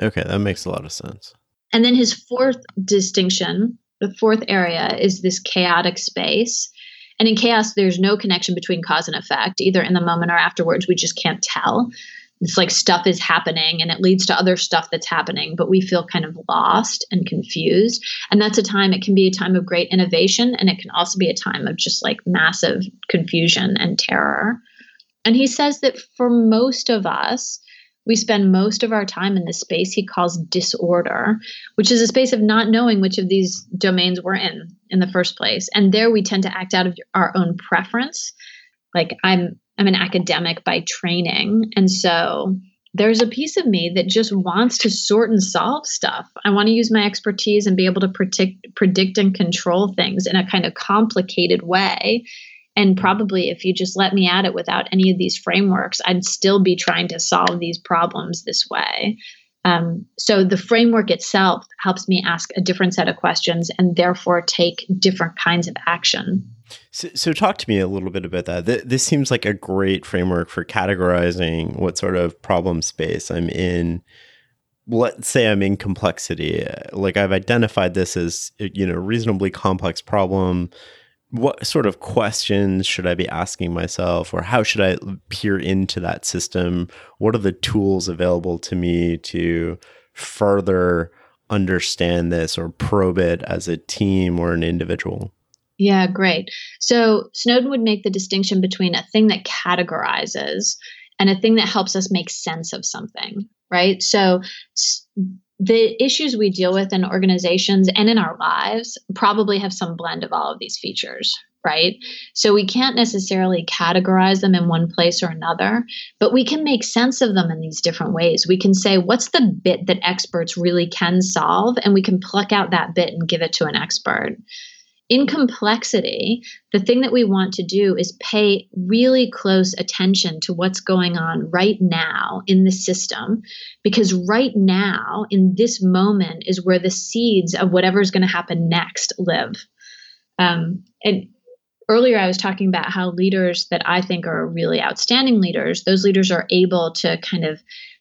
Okay, that makes a lot of sense. And then his fourth distinction the fourth area is this chaotic space. And in chaos, there's no connection between cause and effect, either in the moment or afterwards. We just can't tell. It's like stuff is happening and it leads to other stuff that's happening, but we feel kind of lost and confused. And that's a time, it can be a time of great innovation and it can also be a time of just like massive confusion and terror. And he says that for most of us, we spend most of our time in this space he calls disorder, which is a space of not knowing which of these domains we're in in the first place. And there we tend to act out of our own preference. Like I'm I'm an academic by training, and so there's a piece of me that just wants to sort and solve stuff. I want to use my expertise and be able to predict predict and control things in a kind of complicated way and probably if you just let me at it without any of these frameworks, I'd still be trying to solve these problems this way. Um, so the framework itself helps me ask a different set of questions and therefore take different kinds of action. So, so talk to me a little bit about that. This seems like a great framework for categorizing what sort of problem space I'm in. Let's say I'm in complexity. Like I've identified this as you know reasonably complex problem what sort of questions should I be asking myself, or how should I peer into that system? What are the tools available to me to further understand this or probe it as a team or an individual? Yeah, great. So Snowden would make the distinction between a thing that categorizes and a thing that helps us make sense of something, right? So the issues we deal with in organizations and in our lives probably have some blend of all of these features right? So we can't necessarily categorize them in one place or another, but we can make sense of them in these different ways. We can say, what's the bit that experts really can solve? And we can pluck out that bit and give it to an expert in complexity, the thing that we want to do is pay really close attention to what's going on right now in the system, because right now, in this moment, is where the seeds of whatever's going to happen next live. Um, and earlier, I was talking about how leaders that I think are really outstanding leaders, those leaders are able to kind of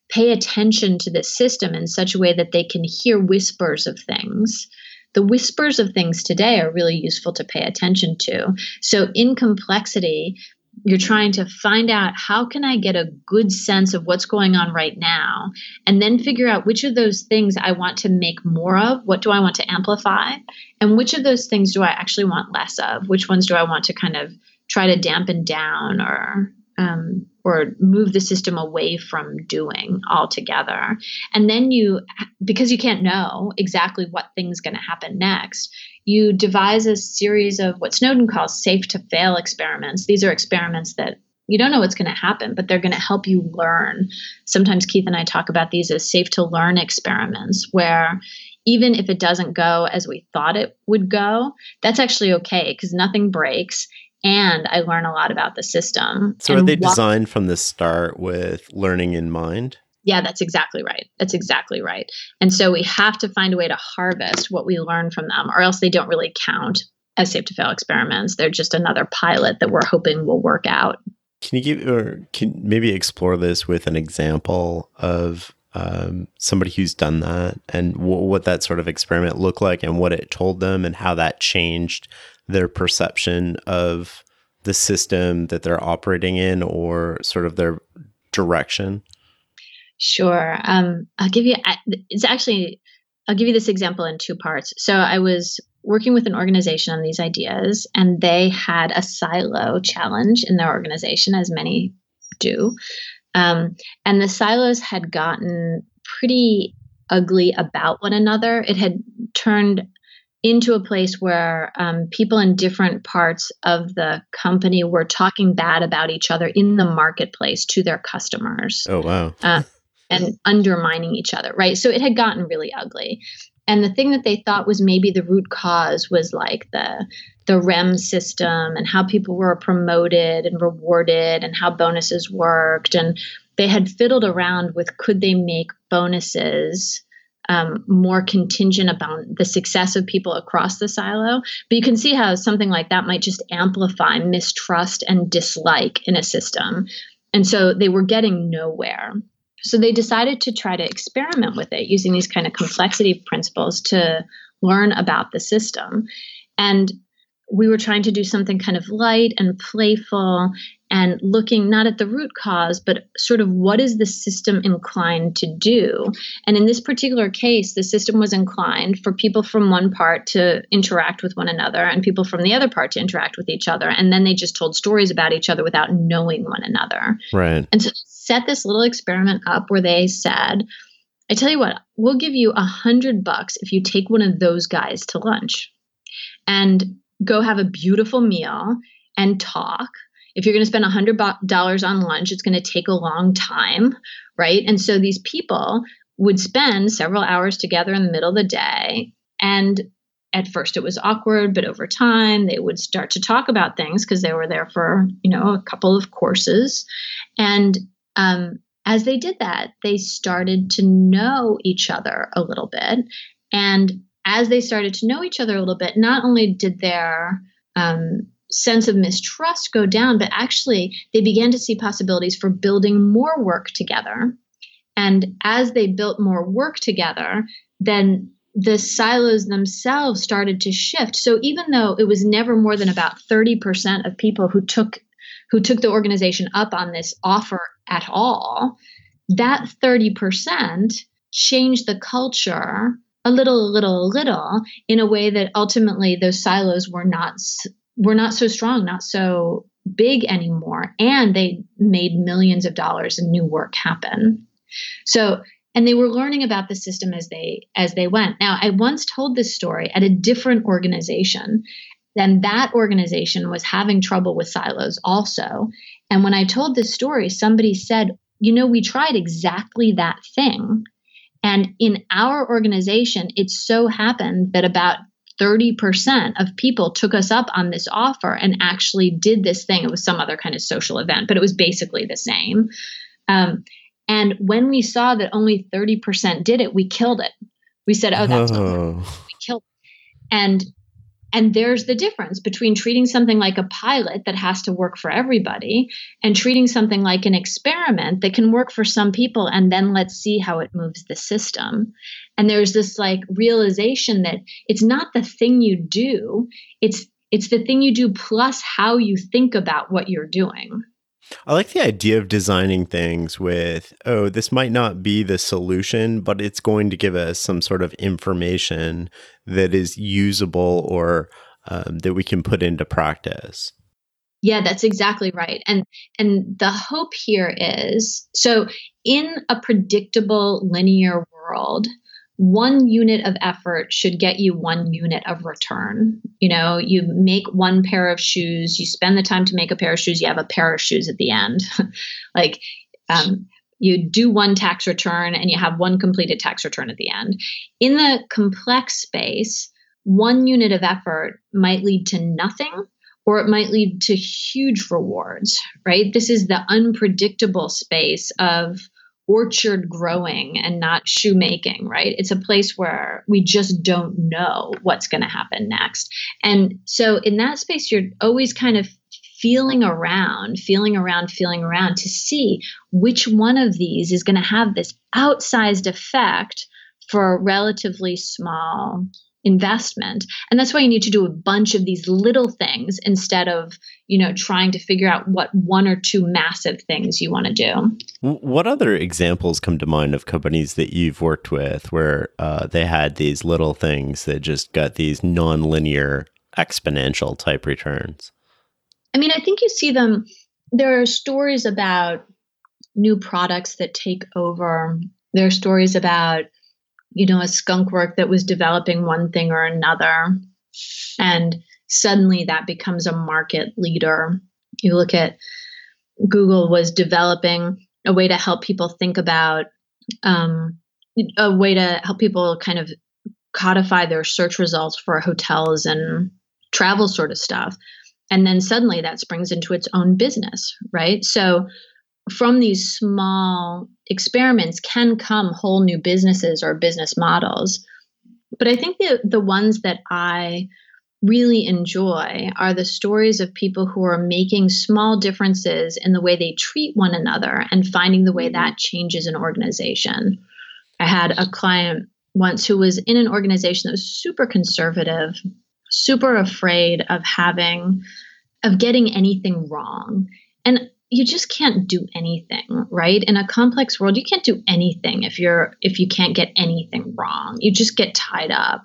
pay attention to the system in such a way that they can hear whispers of things the whispers of things today are really useful to pay attention to. So, in complexity, you're trying to find out how can I get a good sense of what's going on right now, and then figure out which of those things I want to make more of, what do I want to amplify, and which of those things do I actually want less of, which ones do I want to kind of try to dampen down or um, or move the system away from doing altogether. And then you, because you can't know exactly what thing's going to happen next, you devise a series of what Snowden calls safe to fail experiments. These are experiments that you don't know what's going to happen, but they're going to help you learn. Sometimes Keith and I talk about these as safe to learn experiments, where even if it doesn't go as we thought it would go, that's actually okay because nothing breaks and I learn a lot about the system. So are they designed from the start with learning in mind? Yeah, that's exactly right. That's exactly right. And so we have to find a way to harvest what we learn from them, or else they don't really count as safe to fail experiments. They're just another pilot that we're hoping will work out. Can you give or can maybe explore this with an example of um, somebody who's done that and w- what that sort of experiment looked like and what it told them and how that changed their perception of the system that they're operating in or sort of their direction? Sure. Um, I'll give you, it's actually, I'll give you this example in two parts. So I was working with an organization on these ideas, and they had a silo challenge in their organization, as many do. Um, and the silos had gotten pretty ugly about one another. It had turned into a place where um, people in different parts of the company were talking bad about each other in the marketplace to their customers. Oh, wow. Uh, and undermining each other, right? So it had gotten really ugly. And the thing that they thought was maybe the root cause was like the the REM system and how people were promoted and rewarded and how bonuses worked. And they had fiddled around with could they make bonuses um, more contingent about the success of people across the silo. But you can see how something like that might just amplify mistrust and dislike in a system. And so they were getting nowhere. So they decided to try to experiment with it using these kind of complexity principles to learn about the system. And we were trying to do something kind of light and playful and looking not at the root cause, but sort of what is the system inclined to do. And in this particular case, the system was inclined for people from one part to interact with one another and people from the other part to interact with each other. And then they just told stories about each other without knowing one another. Right. And so set this little experiment up where they said, I tell you what, we'll give you a hundred bucks if you take one of those guys to lunch and go have a beautiful meal and talk if you're going to spend $100 on lunch, it's going to take a long time, right? And so these people would spend several hours together in the middle of the day. And at first it was awkward, but over time they would start to talk about things because they were there for, you know, a couple of courses. And um, as they did that, they started to know each other a little bit. And as they started to know each other a little bit, not only did their um, sense of mistrust go down, but actually they began to see possibilities for building more work together. And as they built more work together, then the silos themselves started to shift. So even though it was never more than about 30% of people who took who took the organization up on this offer at all, that 30% changed the culture a little, a little, a little in a way that ultimately those silos were not were not so strong, not so big anymore. And they made millions of dollars in new work happen. So, and they were learning about the system as they as they went. Now, I once told this story at a different organization. Then that organization was having trouble with silos also. And when I told this story, somebody said, you know, we tried exactly that thing. And in our organization, it so happened that about 30% of people took us up on this offer and actually did this thing. It was some other kind of social event, but it was basically the same. Um, and when we saw that only 30% did it, we killed it. We said, oh, that's oh. we killed it. And and there's the difference between treating something like a pilot that has to work for everybody and treating something like an experiment that can work for some people and then let's see how it moves the system. And there's this like realization that it's not the thing you do, it's it's the thing you do plus how you think about what you're doing. I like the idea of designing things with, oh, this might not be the solution, but it's going to give us some sort of information that is usable or um, that we can put into practice. Yeah, that's exactly right. And and the hope here is so in a predictable linear world, one unit of effort should get you one unit of return. You know, you make one pair of shoes, you spend the time to make a pair of shoes, you have a pair of shoes at the end. like, um, you do one tax return and you have one completed tax return at the end. In the complex space, one unit of effort might lead to nothing or it might lead to huge rewards, right? This is the unpredictable space of orchard growing and not shoemaking, right? It's a place where we just don't know what's going to happen next. And so in that space, you're always kind of feeling around, feeling around, feeling around to see which one of these is going to have this outsized effect for a relatively small investment. And that's why you need to do a bunch of these little things instead of you know trying to figure out what one or two massive things you want to do what other examples come to mind of companies that you've worked with where uh, they had these little things that just got these non-linear exponential type returns? I mean i think you see them there are stories about new products that take over. There are stories about you know, a skunk work that was developing one thing or another. And suddenly that becomes a market leader. You look at Google was developing a way to help people think about um, a way to help people kind of codify their search results for hotels and travel sort of stuff. And then suddenly that springs into its own business, right? So from these small experiments can come whole new businesses or business models. But I think the, the ones that I really enjoy are the stories of people who are making small differences in the way they treat one another and finding the way mm-hmm. that changes an organization. I had a client once who was in an organization that was super conservative, super afraid of having, of getting anything wrong. And you just can't do anything, right? In a complex world, you can't do anything if you're if you can't get anything wrong. You just get tied up.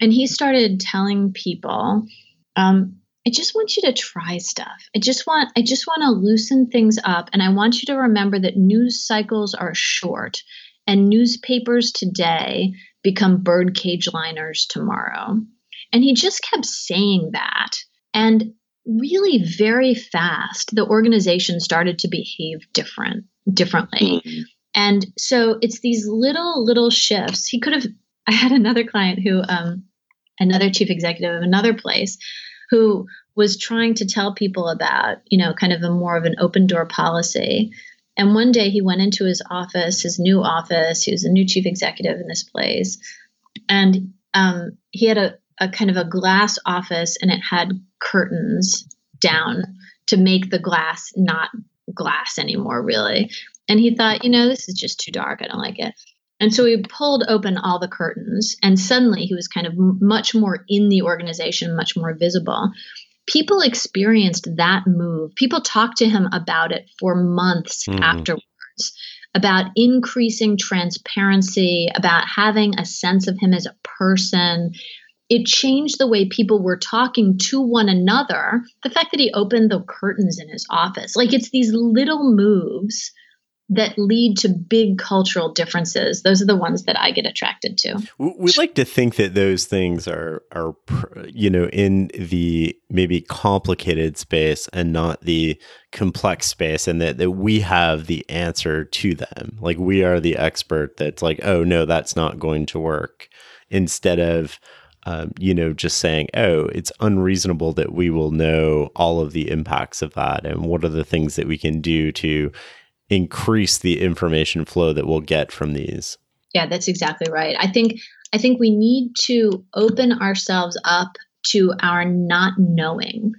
And he started telling people, um, I just want you to try stuff. I just want I just want to loosen things up and I want you to remember that news cycles are short and newspapers today become birdcage liners tomorrow. And he just kept saying that. And really very fast the organization started to behave different differently. Mm-hmm. And so it's these little little shifts. He could have I had another client who um another chief executive of another place who was trying to tell people about, you know, kind of a more of an open door policy. And one day he went into his office, his new office. He was a new chief executive in this place. And um, he had a, a kind of a glass office and it had curtains down to make the glass not glass anymore, really. And he thought, you know, this is just too dark. I don't like it. And so he pulled open all the curtains, and suddenly he was kind of much more in the organization, much more visible. People experienced that move. People talked to him about it for months mm. afterwards about increasing transparency, about having a sense of him as a person. It changed the way people were talking to one another. The fact that he opened the curtains in his office, like it's these little moves that lead to big cultural differences. Those are the ones that i get attracted to. We like to think that those things are are you know in the maybe complicated space and not the complex space and that, that we have the answer to them. Like we are the expert that's like oh no that's not going to work. Instead of um, you know, just saying, oh, it's unreasonable that we will know all of the impacts of that and what are the things that we can do to increase the information flow that we'll get from these. Yeah, that's exactly right. I think I think we need to open ourselves up to our not knowing.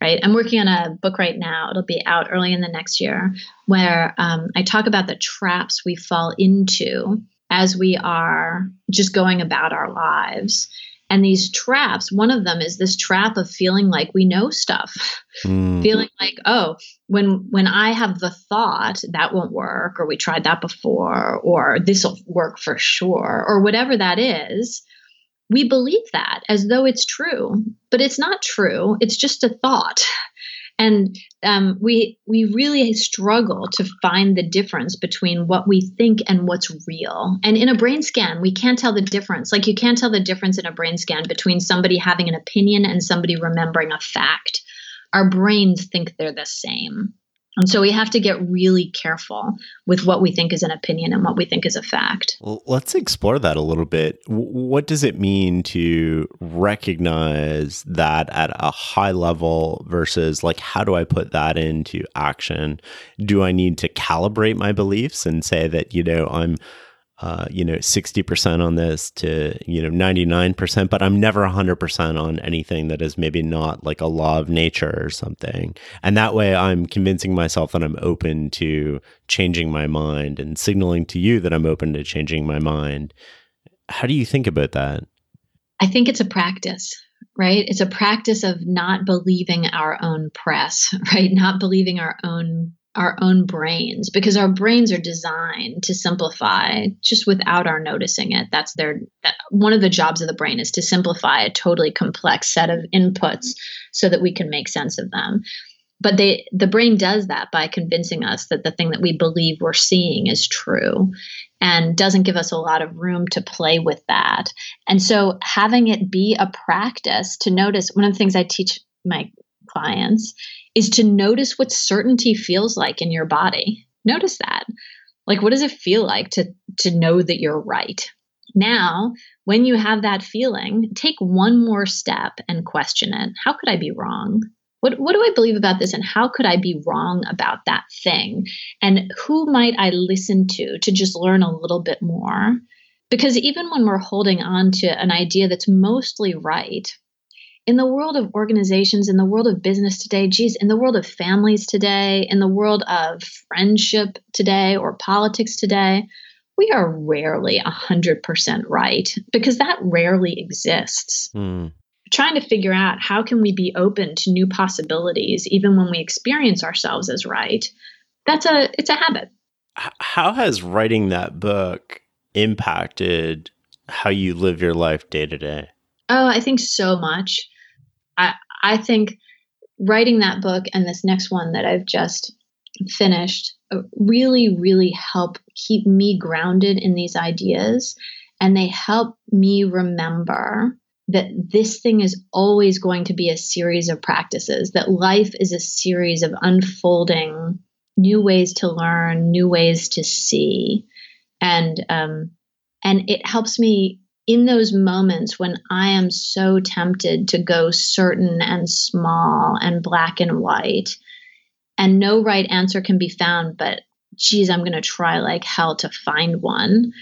Right. I'm working on a book right now. It'll be out early in the next year, where um, I talk about the traps we fall into as we are just going about our lives and these traps one of them is this trap of feeling like we know stuff. Mm. feeling like oh when when i have the thought that won't work or we tried that before or this will work for sure or whatever that is we believe that as though it's true. But it's not true. It's just a thought and um, we we really struggle to find the difference between what we think and what's real. And in a brain scan, we can't tell the difference. Like you can't tell the difference in a brain scan between somebody having an opinion and somebody remembering a fact. Our brains think they're the same. And so we have to get really careful with what we think is an opinion and what we think is a fact. Well, let's explore that a little bit. What does it mean to recognize that at a high level versus like how do I put that into action? Do I need to calibrate my beliefs and say that, you know, I'm uh, you know, 60% on this to, you know, 99%, but I'm never 100% on anything that is maybe not like a law of nature or something. And that way I'm convincing myself that I'm open to changing my mind and signaling to you that I'm open to changing my mind. How do you think about that? I think it's a practice right? It's a practice of not believing our own press, right? Not believing our own our own brains because our brains are designed to simplify just without our noticing it. That's their one of the jobs of the brain is to simplify a totally complex set of inputs so that we can make sense of them. But they the brain does that by convincing us that the thing that we believe we're seeing is true and doesn't give us a lot of room to play with that. And so having it be a practice to notice one of the things i teach my clients is to notice what certainty feels like in your body. Notice that. Like what does it feel like to to know that you're right? Now, when you have that feeling, take one more step and question it. How could I be wrong? What, what do I believe about this and how could I be wrong about that thing? And who might I listen to to just learn a little bit more? Because even when we're holding on to an idea that's mostly right, in the world of organizations, in the world of business today, geez, in the world of families today, in the world of friendship today or politics today, we are rarely 100% right because that rarely exists. Mm. trying to figure out how can we be open to new possibilities even when we experience ourselves as right that's a it's a habit how has writing that book impacted how you live your life day to day oh i think so much i i think writing that book and this next one that i've just finished uh, really really help keep me grounded in these ideas and they help me remember that this thing is always going to be a series of practices, that life is a series of unfolding new ways to learn, new ways to see. And um, and it helps me in those moments when I am so tempted to go certain and small and black and white, and no right answer can be found, but geez, I'm going to try like hell to find one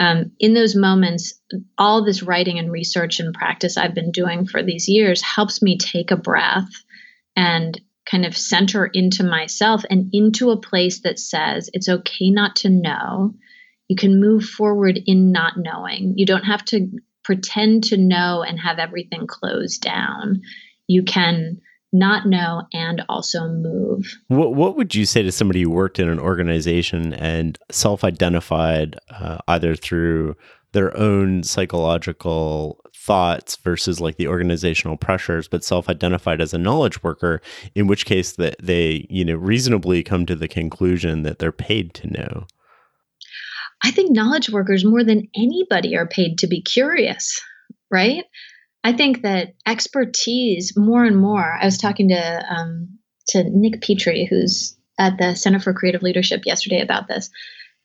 um, in those moments, all this writing and research and practice I've been doing for these years helps me take a breath and kind of center into myself and into a place that says it's okay not to know. You can move forward in not knowing. You don't have to pretend to know and have everything closed down. You can not know and also move. What What would you say to somebody who worked in an organization and self identified uh, either through their own psychological thoughts versus like the organizational pressures, but self identified as a knowledge worker, in which case that they you know reasonably come to the conclusion that they're paid to know. I think knowledge workers more than anybody are paid to be curious, right? I think that expertise more and more. I was talking to um, to Nick Petrie, who's at the Center for Creative Leadership yesterday about this.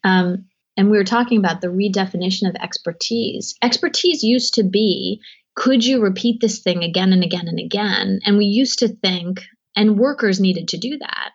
Um, and we were talking about the redefinition of expertise. Expertise used to be could you repeat this thing again and again and again? And we used to think, and workers needed to do that.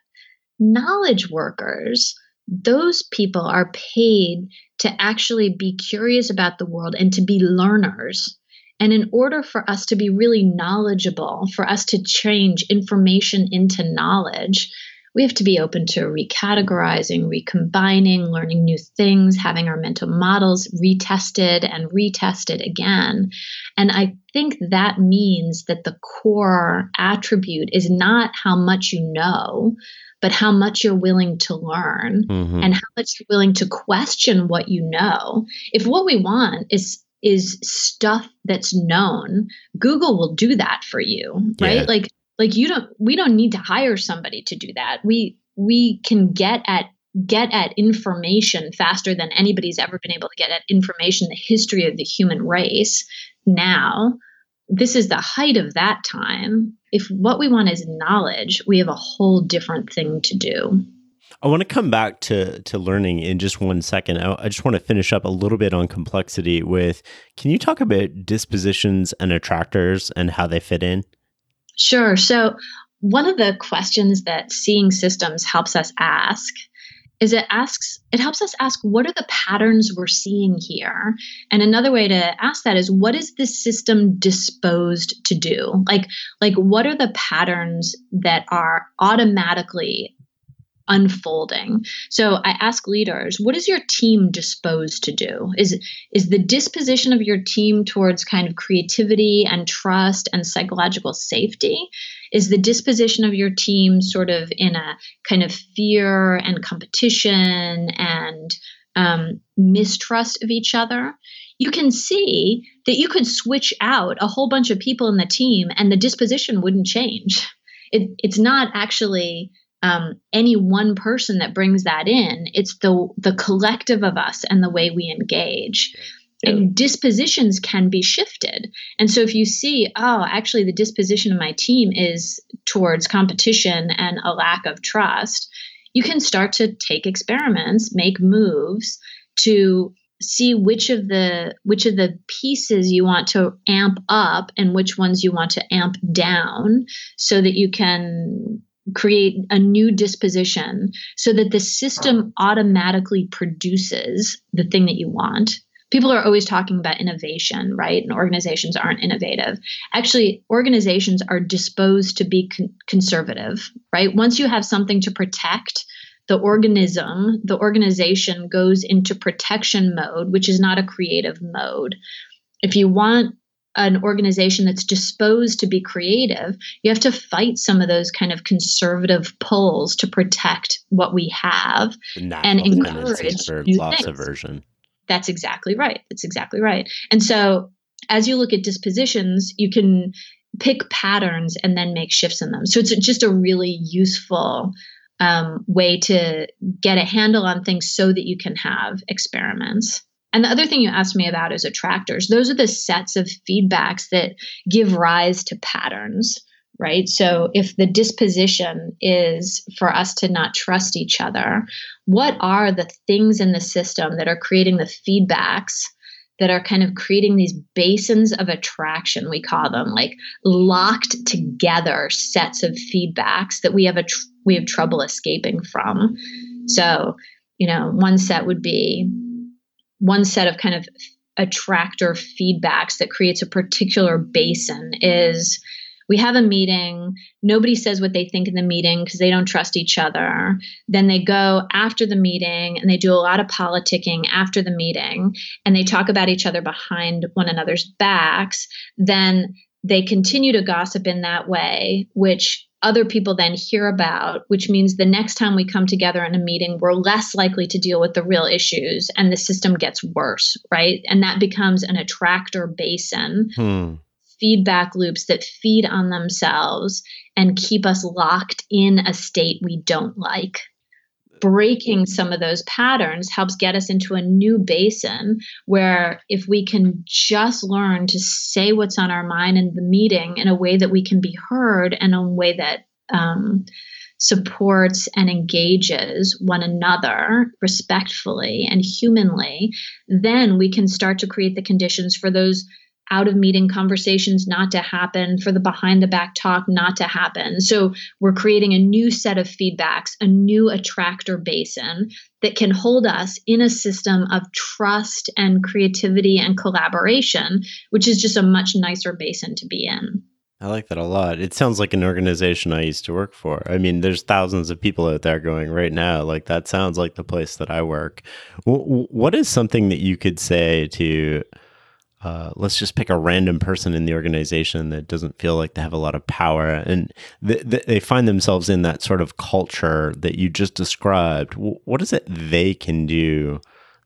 Knowledge workers, those people are paid to actually be curious about the world and to be learners and in order for us to be really knowledgeable, for us to change information into knowledge, we have to be open to recategorizing, recombining, learning new things, having our mental models retested and retested again. And I think that means that the core attribute is not how much you know, but how much you're willing to learn mm-hmm. and how much you're willing to question what you know. If what we want is is stuff that's known google will do that for you right yeah. like like you don't we don't need to hire somebody to do that we we can get at get at information faster than anybody's ever been able to get at information the history of the human race now this is the height of that time if what we want is knowledge we have a whole different thing to do I want to come back to to learning in just one second. I, I, just want to finish up a little bit on complexity with can you talk about dispositions and attractors and how they fit in? Sure. So one of the questions that seeing systems helps us ask is it asks it helps us ask what are the patterns we're seeing here? And another way to ask that is what is this system disposed to do? Like like what are the patterns that are automatically unfolding. So I ask leaders, what is your team disposed to do? Is is the disposition of your team towards kind of creativity and trust and psychological safety? Is the disposition of your team sort of in a kind of fear and competition and um, mistrust of each other? You can see that you could switch out a whole bunch of people in the team and the disposition wouldn't change. It, it's not actually um, any one person that brings that in. It's the the collective of us and the way we engage. Yeah. And dispositions can be shifted. And so if you see, oh, actually the disposition of my team is towards competition and a lack of trust, you can start to take experiments, make moves to see which of the which of the pieces you want to amp up and which ones you want to amp down so that you can create a new disposition so that the system automatically produces the thing that you want. People are always talking about innovation, right? And organizations aren't innovative. Actually, organizations are disposed to be con- conservative, right? Once you have something to protect, the organism, the organization goes into protection mode, which is not a creative mode. If you want an organization that's disposed to be creative, you have to fight some of those kind of conservative pulls to protect what we have and encourage new loss things. aversion. That's exactly right. That's exactly right. And so as you look at dispositions, you can pick patterns and then make shifts in them. So it's just a really useful um, way to get a handle on things so that you can have experiments. And the other thing you asked me about is attractors. Those are the sets of feedbacks that give rise to patterns, right? So if the disposition is for us to not trust each other, what are the things in the system that are creating the feedbacks? That are kind of creating these basins of attraction, we call them, like locked together sets of feedbacks that we have a tr- we have trouble escaping from. So, you know, one set would be one set of kind of attractor feedbacks that creates a particular basin is we have a meeting nobody says what they think in the meeting because they don't trust each other. Then they go after the meeting and they do a lot of politicking after the meeting and they talk about each other behind one another's backs. Then they continue to gossip in that way which other people then hear about, which means the next time we come together in a meeting, we're less likely to deal with the real issues and the system gets worse, right? And that becomes an attractor basin. Hmm. Feedback loops that feed on themselves and keep us locked in a state we don't like breaking some of those patterns helps get us into a new basin where if we can just learn to say what's on our mind in the meeting in a way that we can be heard and a way that um, supports and engages one another respectfully and humanly, then we can start to create the conditions for those out of meeting conversations not to happen, for the behind the back talk not to happen. So we're creating a new set of feedbacks, a new attractor basin that can hold us in a system of trust and creativity and collaboration, which is just a much nicer basin to be in. I like that a lot. It sounds like an organization I used to work for. I mean, there's thousands of people out there going right now. Like that sounds like the place that I work. what is something that you could say to uh, let's just pick a random person in the organization that doesn't feel like they have a lot of power. And th- th- they find themselves in that sort of culture that you just described. What is it they can do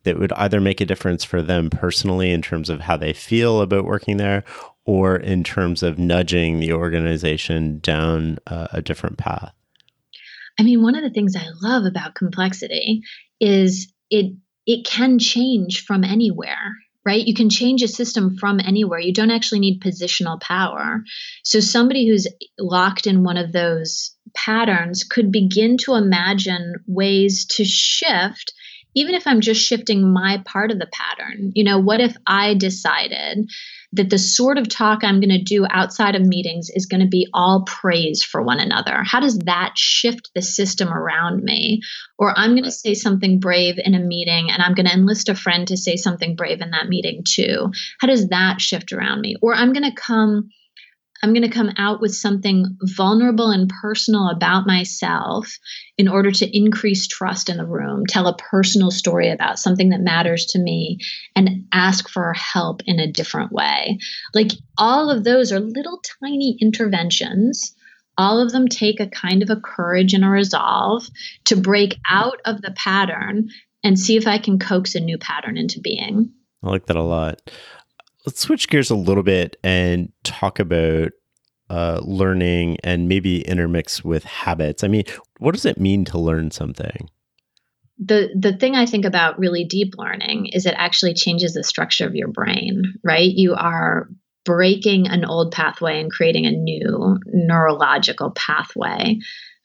that would either make a difference for them personally in terms of how they feel about working there or in terms of nudging the organization down a different path? I mean one of the things i love about complexity is it it can change from anywhere right? You can change a system from anywhere. You don't actually need positional power. So, somebody who's locked in one of those patterns could begin to imagine ways to shift, even if I'm just shifting my part of the pattern. You know, what if I decided that the sort of talk I'm going to do outside of meetings is going to be all praise for one another. How does that shift the system around me? Or I'm going to say something brave in a meeting and I'm going to enlist a friend to say something brave in that meeting too. How does that shift around me? Or I'm going to come I'm going to come out with something vulnerable and personal about myself in order to increase trust in the room, tell a personal story about something that matters to me, and ask for help in a different way. Like all of those are little tiny interventions. All of them take a kind of a courage and a resolve to break out of the pattern and see if I can coax a new pattern into being. I like that a lot let's switch gears a little bit and talk about uh, learning and maybe intermix with habits. I mean, what does it mean to learn something? The the thing I think about really deep learning is it actually changes the structure of your brain, right? You are breaking an old pathway and creating a new neurological pathway.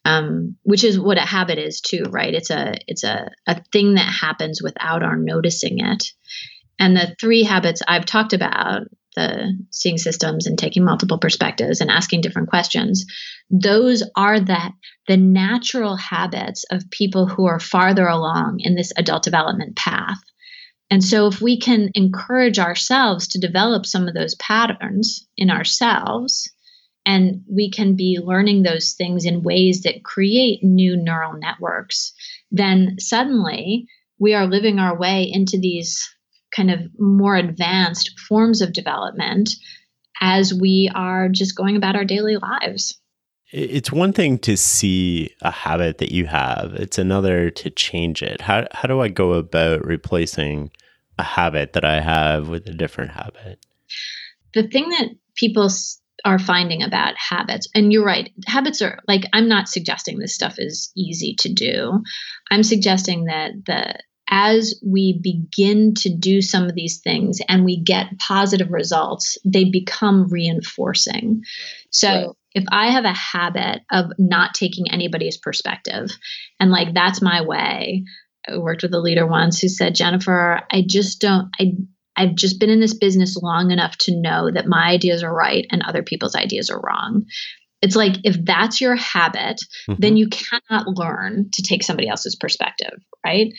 Um, which is what a habit is too, right? It's a it's a, a thing that happens without our noticing it. And the three habits I've talked about the seeing systems and taking multiple perspectives and asking different questions those are that the natural habits of people who are farther along in this adult development path. And so if we can encourage ourselves to develop some of those patterns in ourselves and we can be learning those things in ways that create new neural networks then suddenly we are living our way into these kind of more advanced forms of development as we are just going about our daily lives. It's one thing to see a habit that you have, it's another to change it. How, how do I go about replacing a habit that I have with a different habit? The thing that people are finding about habits, and you're right, habits are like, I'm not suggesting this stuff is easy to do. I'm suggesting that the as we begin to do some of these things and we get positive results, they become reinforcing. So right. if I have a habit of not taking anybody's perspective, and like that's my way, I worked with a leader once who said, Jennifer, I just don't, I, I've just been in this business long enough to know that my ideas are right and other people's ideas are wrong. It's like if that's your habit, mm-hmm. then you cannot learn to take somebody else's perspective, right?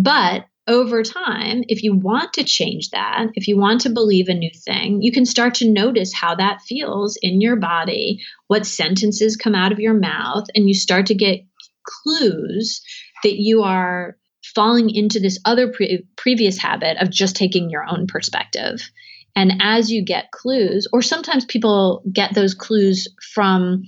But over time, if you want to change that, if you want to believe a new thing, you can start to notice how that feels in your body, what sentences come out of your mouth, and you start to get clues that you are falling into this other pre- previous habit of just taking your own perspective. And as you get clues, or sometimes people get those clues from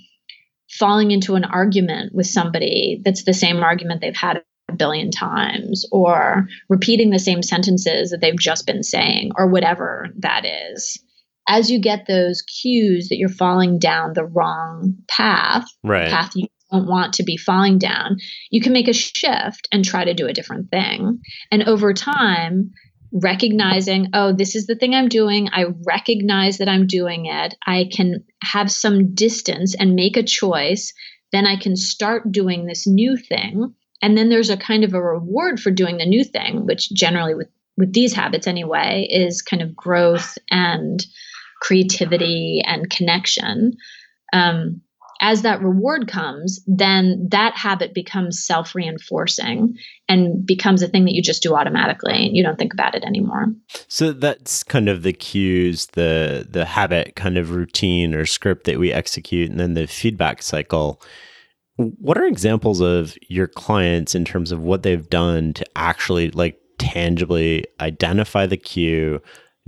falling into an argument with somebody that's the same argument they've had a billion times or repeating the same sentences that they've just been saying or whatever that is. As you get those cues that you're falling down the wrong path right. path you don't want to be falling down you can make a shift and try to do a different thing. And over time recognizing oh this is the thing i'm doing i recognize that i'm doing it i can have some distance and make a choice then i can start doing this new thing and then there's a kind of a reward for doing the new thing which generally with with these habits anyway is kind of growth and creativity and connection. Um, as that reward comes then that habit becomes self-reinforcing and becomes a thing that you just do automatically and you don't think about it anymore. So that's kind of the cues the the habit kind of routine or script that we execute and then the feedback cycle what are examples of your clients in terms of what they've done to actually like tangibly identify the cue,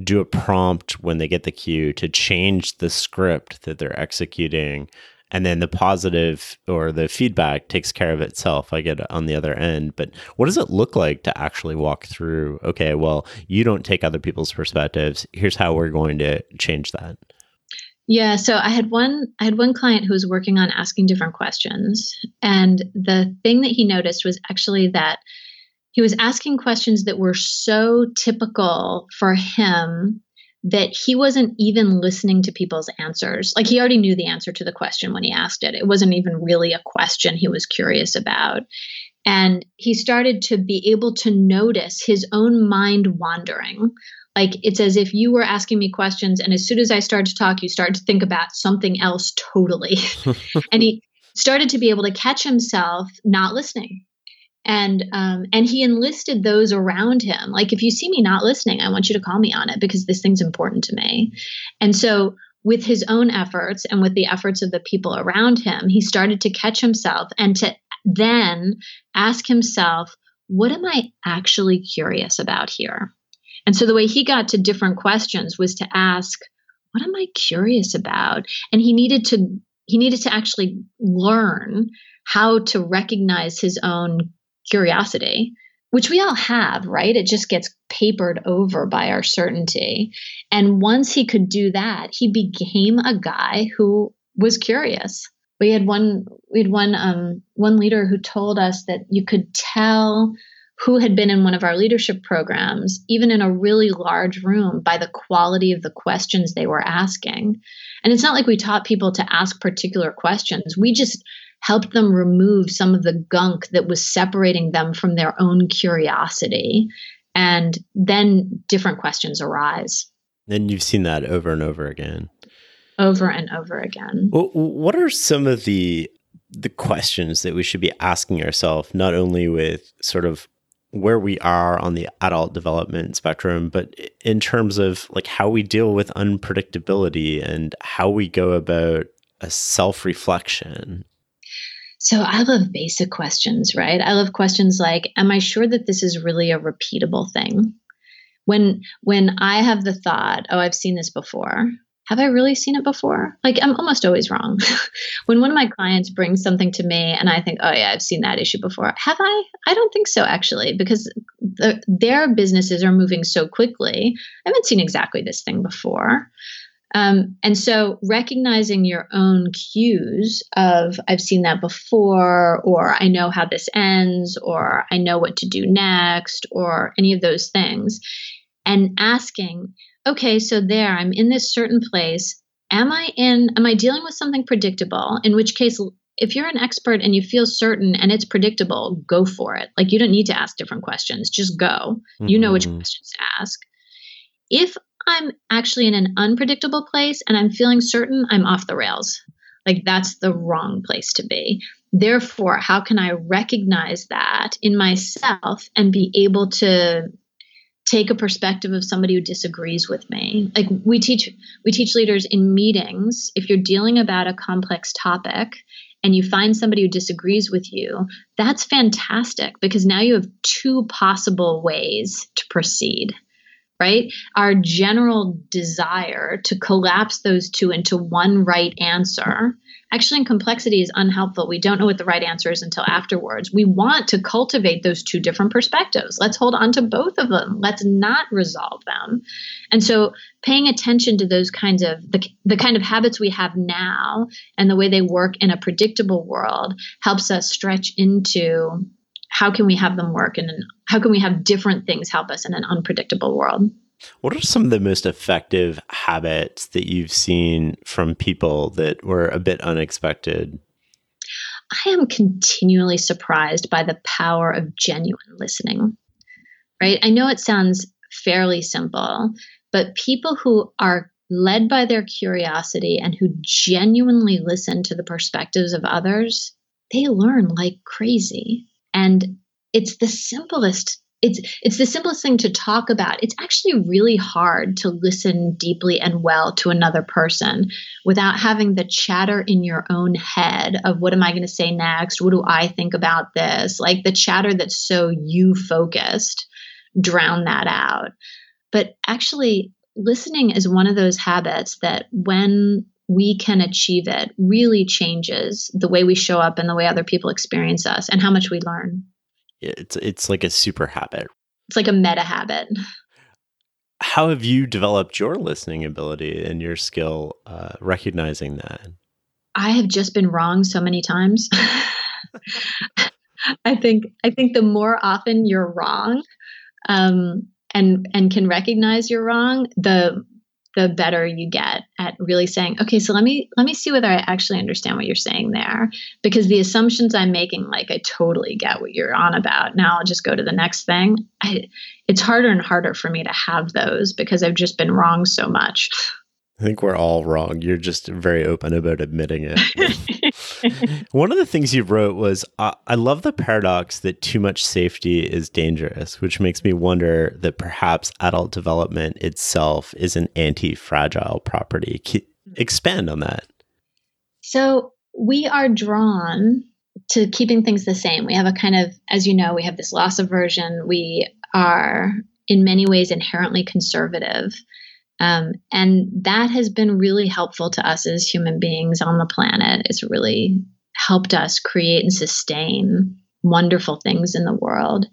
do a prompt when they get the cue to change the script that they're executing, and then the positive or the feedback takes care of itself. I get on the other end. But what does it look like to actually walk through? Okay, well, you don't take other people's perspectives. Here's how we're going to change that. Yeah, so I had one I had one client who was working on asking different questions and the thing that he noticed was actually that he was asking questions that were so typical for him that he wasn't even listening to people's answers. Like he already knew the answer to the question when he asked it. It wasn't even really a question he was curious about. And he started to be able to notice his own mind wandering like it's as if you were asking me questions and as soon as i started to talk you started to think about something else totally. And he started to be able to catch himself not listening. And um, and he enlisted those around him. Like if you see me not listening i want you to call me on it because this thing's important to me. And so with his own efforts and with the efforts of the people around him he started to catch himself and to then ask himself what am i actually curious about here and so the way he got to different questions was to ask, what am I curious about? And he needed to he needed to actually learn how to recognize his own curiosity, which we all have, right? It just gets papered over by our certainty. And once he could do that, he became a guy who was curious. We had one we had one um, one leader who told us that you could tell who had been in one of our leadership programs, even in a really large room, by the quality of the questions they were asking. And it's not like we taught people to ask particular questions, we just helped them remove some of the gunk that was separating them from their own curiosity. And then different questions arise. And you've seen that over and over again. Over and over again. Well, what are some of the the questions that we should be asking ourselves, not only with sort of where we are on the adult development spectrum, but in terms of like how we deal with unpredictability and how we go about a self reflection. So I love basic questions, right? I love questions like, am I sure that this is really a repeatable thing? When when I have the thought, oh, I've seen this before, have I really seen it before? Like I'm almost always wrong. when one of my clients brings something to me and I think, oh yeah, I've seen that issue before. Have I? I don't think so actually, because the, their businesses are moving so quickly. I haven't seen exactly this thing before. Um, and so recognizing your own cues of I've seen that before, or I know how this ends, or I know what to do next, or any of those things, and asking, okay, so there, I'm in this certain place. Am I in, am I dealing with something predictable? In which case, if you're an expert and you feel certain and it's predictable, go for it. Like you don't need to ask different questions, just go. Mm-hmm. You know which mm-hmm. questions to ask. If I'm actually in an unpredictable place and I'm feeling certain, I'm off the rails. Like that's the wrong place to be. Therefore, how can I recognize that in myself and be able to take a perspective of somebody who disagrees with me. Like we teach we teach leaders in meetings if you're dealing about a complex topic and you find somebody who disagrees with you that's fantastic because now you have two possible ways to proceed right? Our general desire to collapse those two into one right answer actually in complexity is unhelpful. We don't know what the right answer is until afterwards. We want to cultivate those two different perspectives. Let's hold on to both of them. Let's not resolve them. And so paying attention to those kinds of the, the kind of habits we have now and the way they work in a predictable world helps us stretch into how can we have them work and how can we have different things help us in an unpredictable world. What are some of the most effective habits that you've seen from people that were a bit unexpected? I am continually surprised by the power of genuine listening. Right? I know it sounds fairly simple, but people who are led by their curiosity and who genuinely listen to the perspectives of others, they learn like crazy. And it's the simplest it's it's the simplest thing to talk about. It's actually really hard to listen deeply and well to another person without having the chatter in your own head of what am i going to say next? What do i think about this? Like the chatter that's so you focused drown that out. But actually listening is one of those habits that when we can achieve it really changes the way we show up and the way other people experience us and how much we learn it's it's like a super habit. It's like a meta habit. How have you developed your listening ability and your skill uh, recognizing that? I have just been wrong so many times. I think I think the more often you're wrong, um, and and can recognize you're wrong, the the better you get at really saying okay so let me let me see whether i actually understand what you're saying there. Because the assumptions i'm making like i totally get what you're on about. Now i'll just go to the next thing. I, it's harder and harder for me to have those because i've just been wrong so much I think we're all wrong. You're just very open about admitting it. One of the things you wrote was uh, I love the paradox that too much safety is dangerous, which makes me wonder that perhaps adult development itself is an anti fragile property. expand on that. So we are drawn to keeping things the same. We have a kind of, as you know, we have this loss aversion. We are in many ways inherently conservative. Um, and that has been really helpful to us as human beings on the planet. It's really helped us create and sustain wonderful things in the world.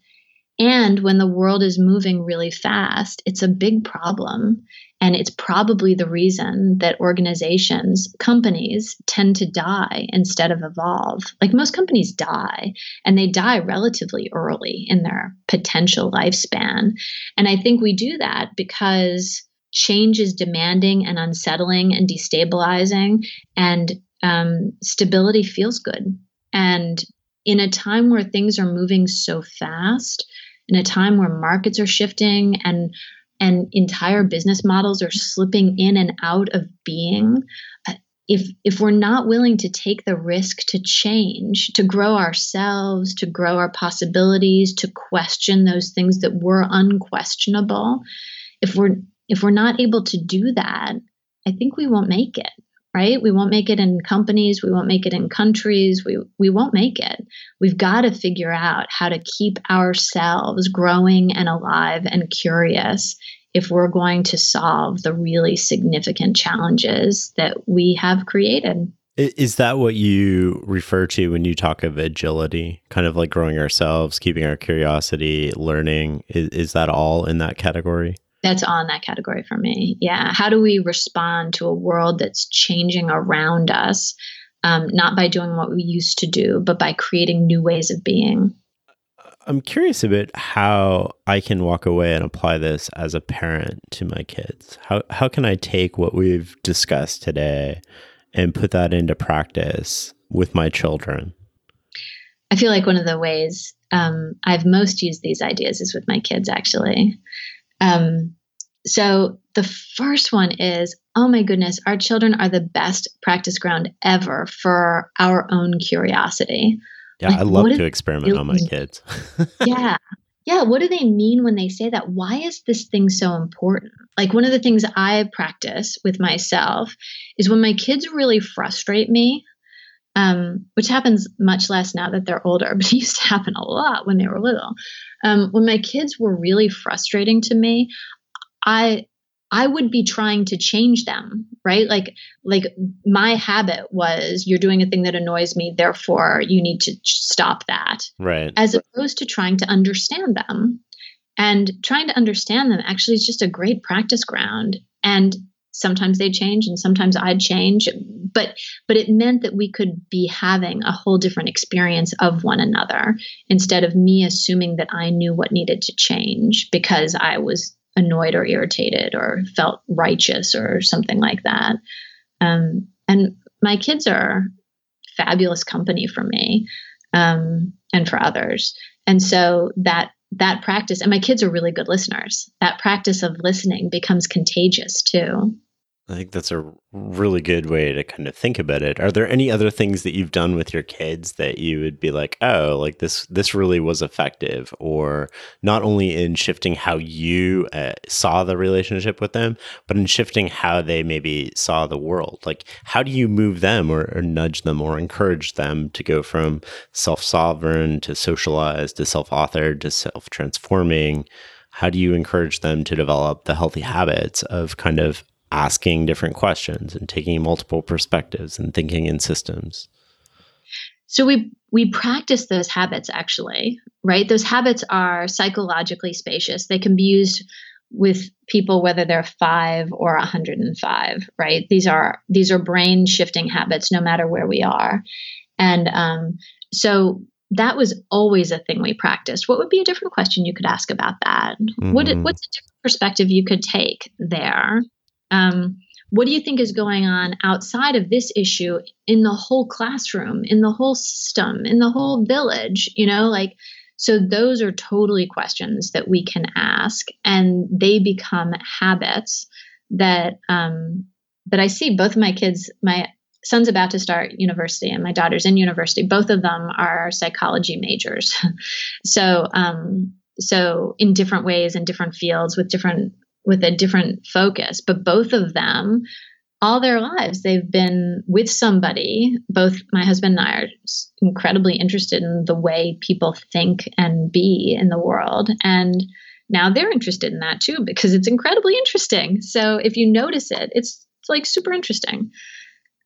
And when the world is moving really fast, it's a big problem. And it's probably the reason that organizations, companies tend to die instead of evolve. Like most companies die, and they die relatively early in their potential lifespan. And I think we do that because change is demanding and unsettling and destabilizing, and um, stability feels good. And in a time where things are moving so fast, in a time where markets are shifting and and entire business models are slipping in and out of being, uh, if if we're not willing to take the risk to change to grow ourselves to grow our possibilities to question those things that were unquestionable if we're if we're not able to do that, I think we won't make it, right? We won't make it in companies, we won't make it in countries, we, we won't make it. We've got to figure out how to keep ourselves growing and alive and curious if we're going to solve the really significant challenges that we have created. Is that what you refer to when you talk of agility? Kind of like growing ourselves, keeping our curiosity, learning. Is, is that all in that category? That's all in that category for me. Yeah. How do we respond to a world that's changing around us? Um, not by doing what we used to do, but by creating new ways of being. I'm curious about how I can walk away and apply this as a parent to my kids. How how can I take what we've discussed today and put that into practice with my children? I feel like one of the ways um, I've most used these ideas is with my kids, actually. Um, so the first one is oh my goodness, our children are the best practice ground ever for our own curiosity. Yeah, like, I love to experiment on my kids. yeah. Yeah. What do they mean when they say that? Why is this thing so important? Like, one of the things I practice with myself is when my kids really frustrate me, um, which happens much less now that they're older, but it used to happen a lot when they were little. Um, when my kids were really frustrating to me, I I would be trying to change them, right? Like like my habit was you're doing a thing that annoys me, therefore you need to stop that. Right. As opposed to trying to understand them. And trying to understand them actually is just a great practice ground. And sometimes they change and sometimes I'd change, but but it meant that we could be having a whole different experience of one another instead of me assuming that I knew what needed to change because I was annoyed or irritated or felt righteous or something like that. Um, and my kids are fabulous company for me um, and for others. And so that that practice, and my kids are really good listeners. That practice of listening becomes contagious too. I think that's a really good way to kind of think about it. Are there any other things that you've done with your kids that you would be like, "Oh, like this this really was effective," or not only in shifting how you uh, saw the relationship with them, but in shifting how they maybe saw the world? Like, how do you move them or, or nudge them or encourage them to go from self-sovereign to socialized to self-authored to self-transforming? How do you encourage them to develop the healthy habits of kind of asking different questions and taking multiple perspectives and thinking in systems. So we we practice those habits actually, right? Those habits are psychologically spacious. They can be used with people whether they're 5 or 105, right? These are these are brain shifting habits no matter where we are. And um, so that was always a thing we practiced. What would be a different question you could ask about that? Mm-hmm. What, what's a different perspective you could take there? Um, what do you think is going on outside of this issue in the whole classroom, in the whole system, in the whole village? You know, like, so those are totally questions that we can ask, and they become habits that um, that I see. Both of my kids, my son's about to start university, and my daughter's in university. Both of them are psychology majors, so um, so in different ways in different fields with different with a different focus. But both of them, all their lives, they've been with somebody. Both my husband and I are incredibly interested in the way people think and be in the world. And now they're interested in that too because it's incredibly interesting. So if you notice it, it's, it's like super interesting.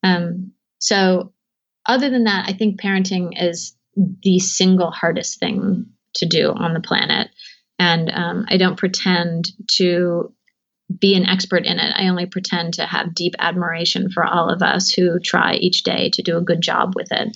Um, so other than that, I think parenting is the single hardest thing to do on the planet. And um, I don't pretend to be an expert in it. I only pretend to have deep admiration for all of us who try each day to do a good job with it.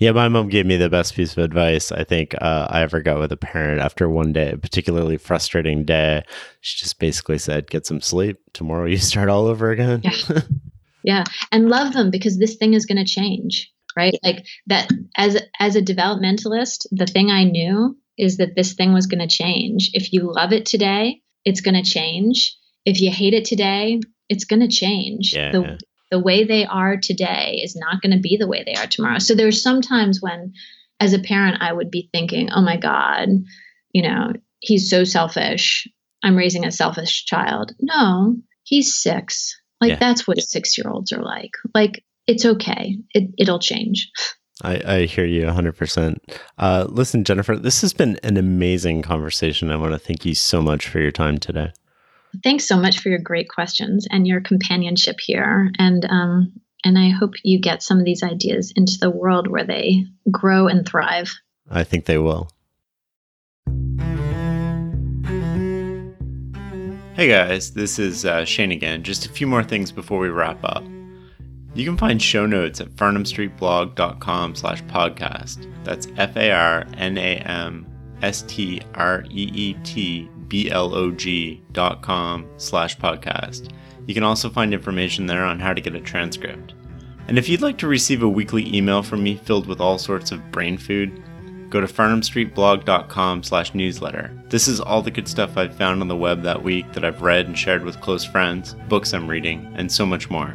Yeah, my mom gave me the best piece of advice I think uh, I ever got with a parent after one day, a particularly frustrating day. She just basically said, "Get some sleep. Tomorrow you start all over again." Yeah, yeah. and love them because this thing is going to change, right? Like that. As as a developmentalist, the thing I knew is that this thing was going to change. If you love it today, it's going to change. If you hate it today, it's going to change. Yeah. The, the way they are today is not going to be the way they are tomorrow. So there's sometimes when, as a parent, I would be thinking, oh my God, you know, he's so selfish. I'm raising a selfish child. No, he's six. Like yeah. that's what six year olds are like. Like it's okay. It, it'll change. I, I hear you 100%. Uh, listen, Jennifer, this has been an amazing conversation. I want to thank you so much for your time today. Thanks so much for your great questions and your companionship here. And um, and I hope you get some of these ideas into the world where they grow and thrive. I think they will. Hey guys, this is uh, Shane again. Just a few more things before we wrap up. You can find show notes at farnamstreetblog.com slash podcast. That's F-A-R-N-A-M-S-T-R-E-E-T-B-L-O-G dot com slash podcast. You can also find information there on how to get a transcript. And if you'd like to receive a weekly email from me filled with all sorts of brain food, go to farnamstreetblog.com slash newsletter. This is all the good stuff I've found on the web that week that I've read and shared with close friends, books I'm reading, and so much more.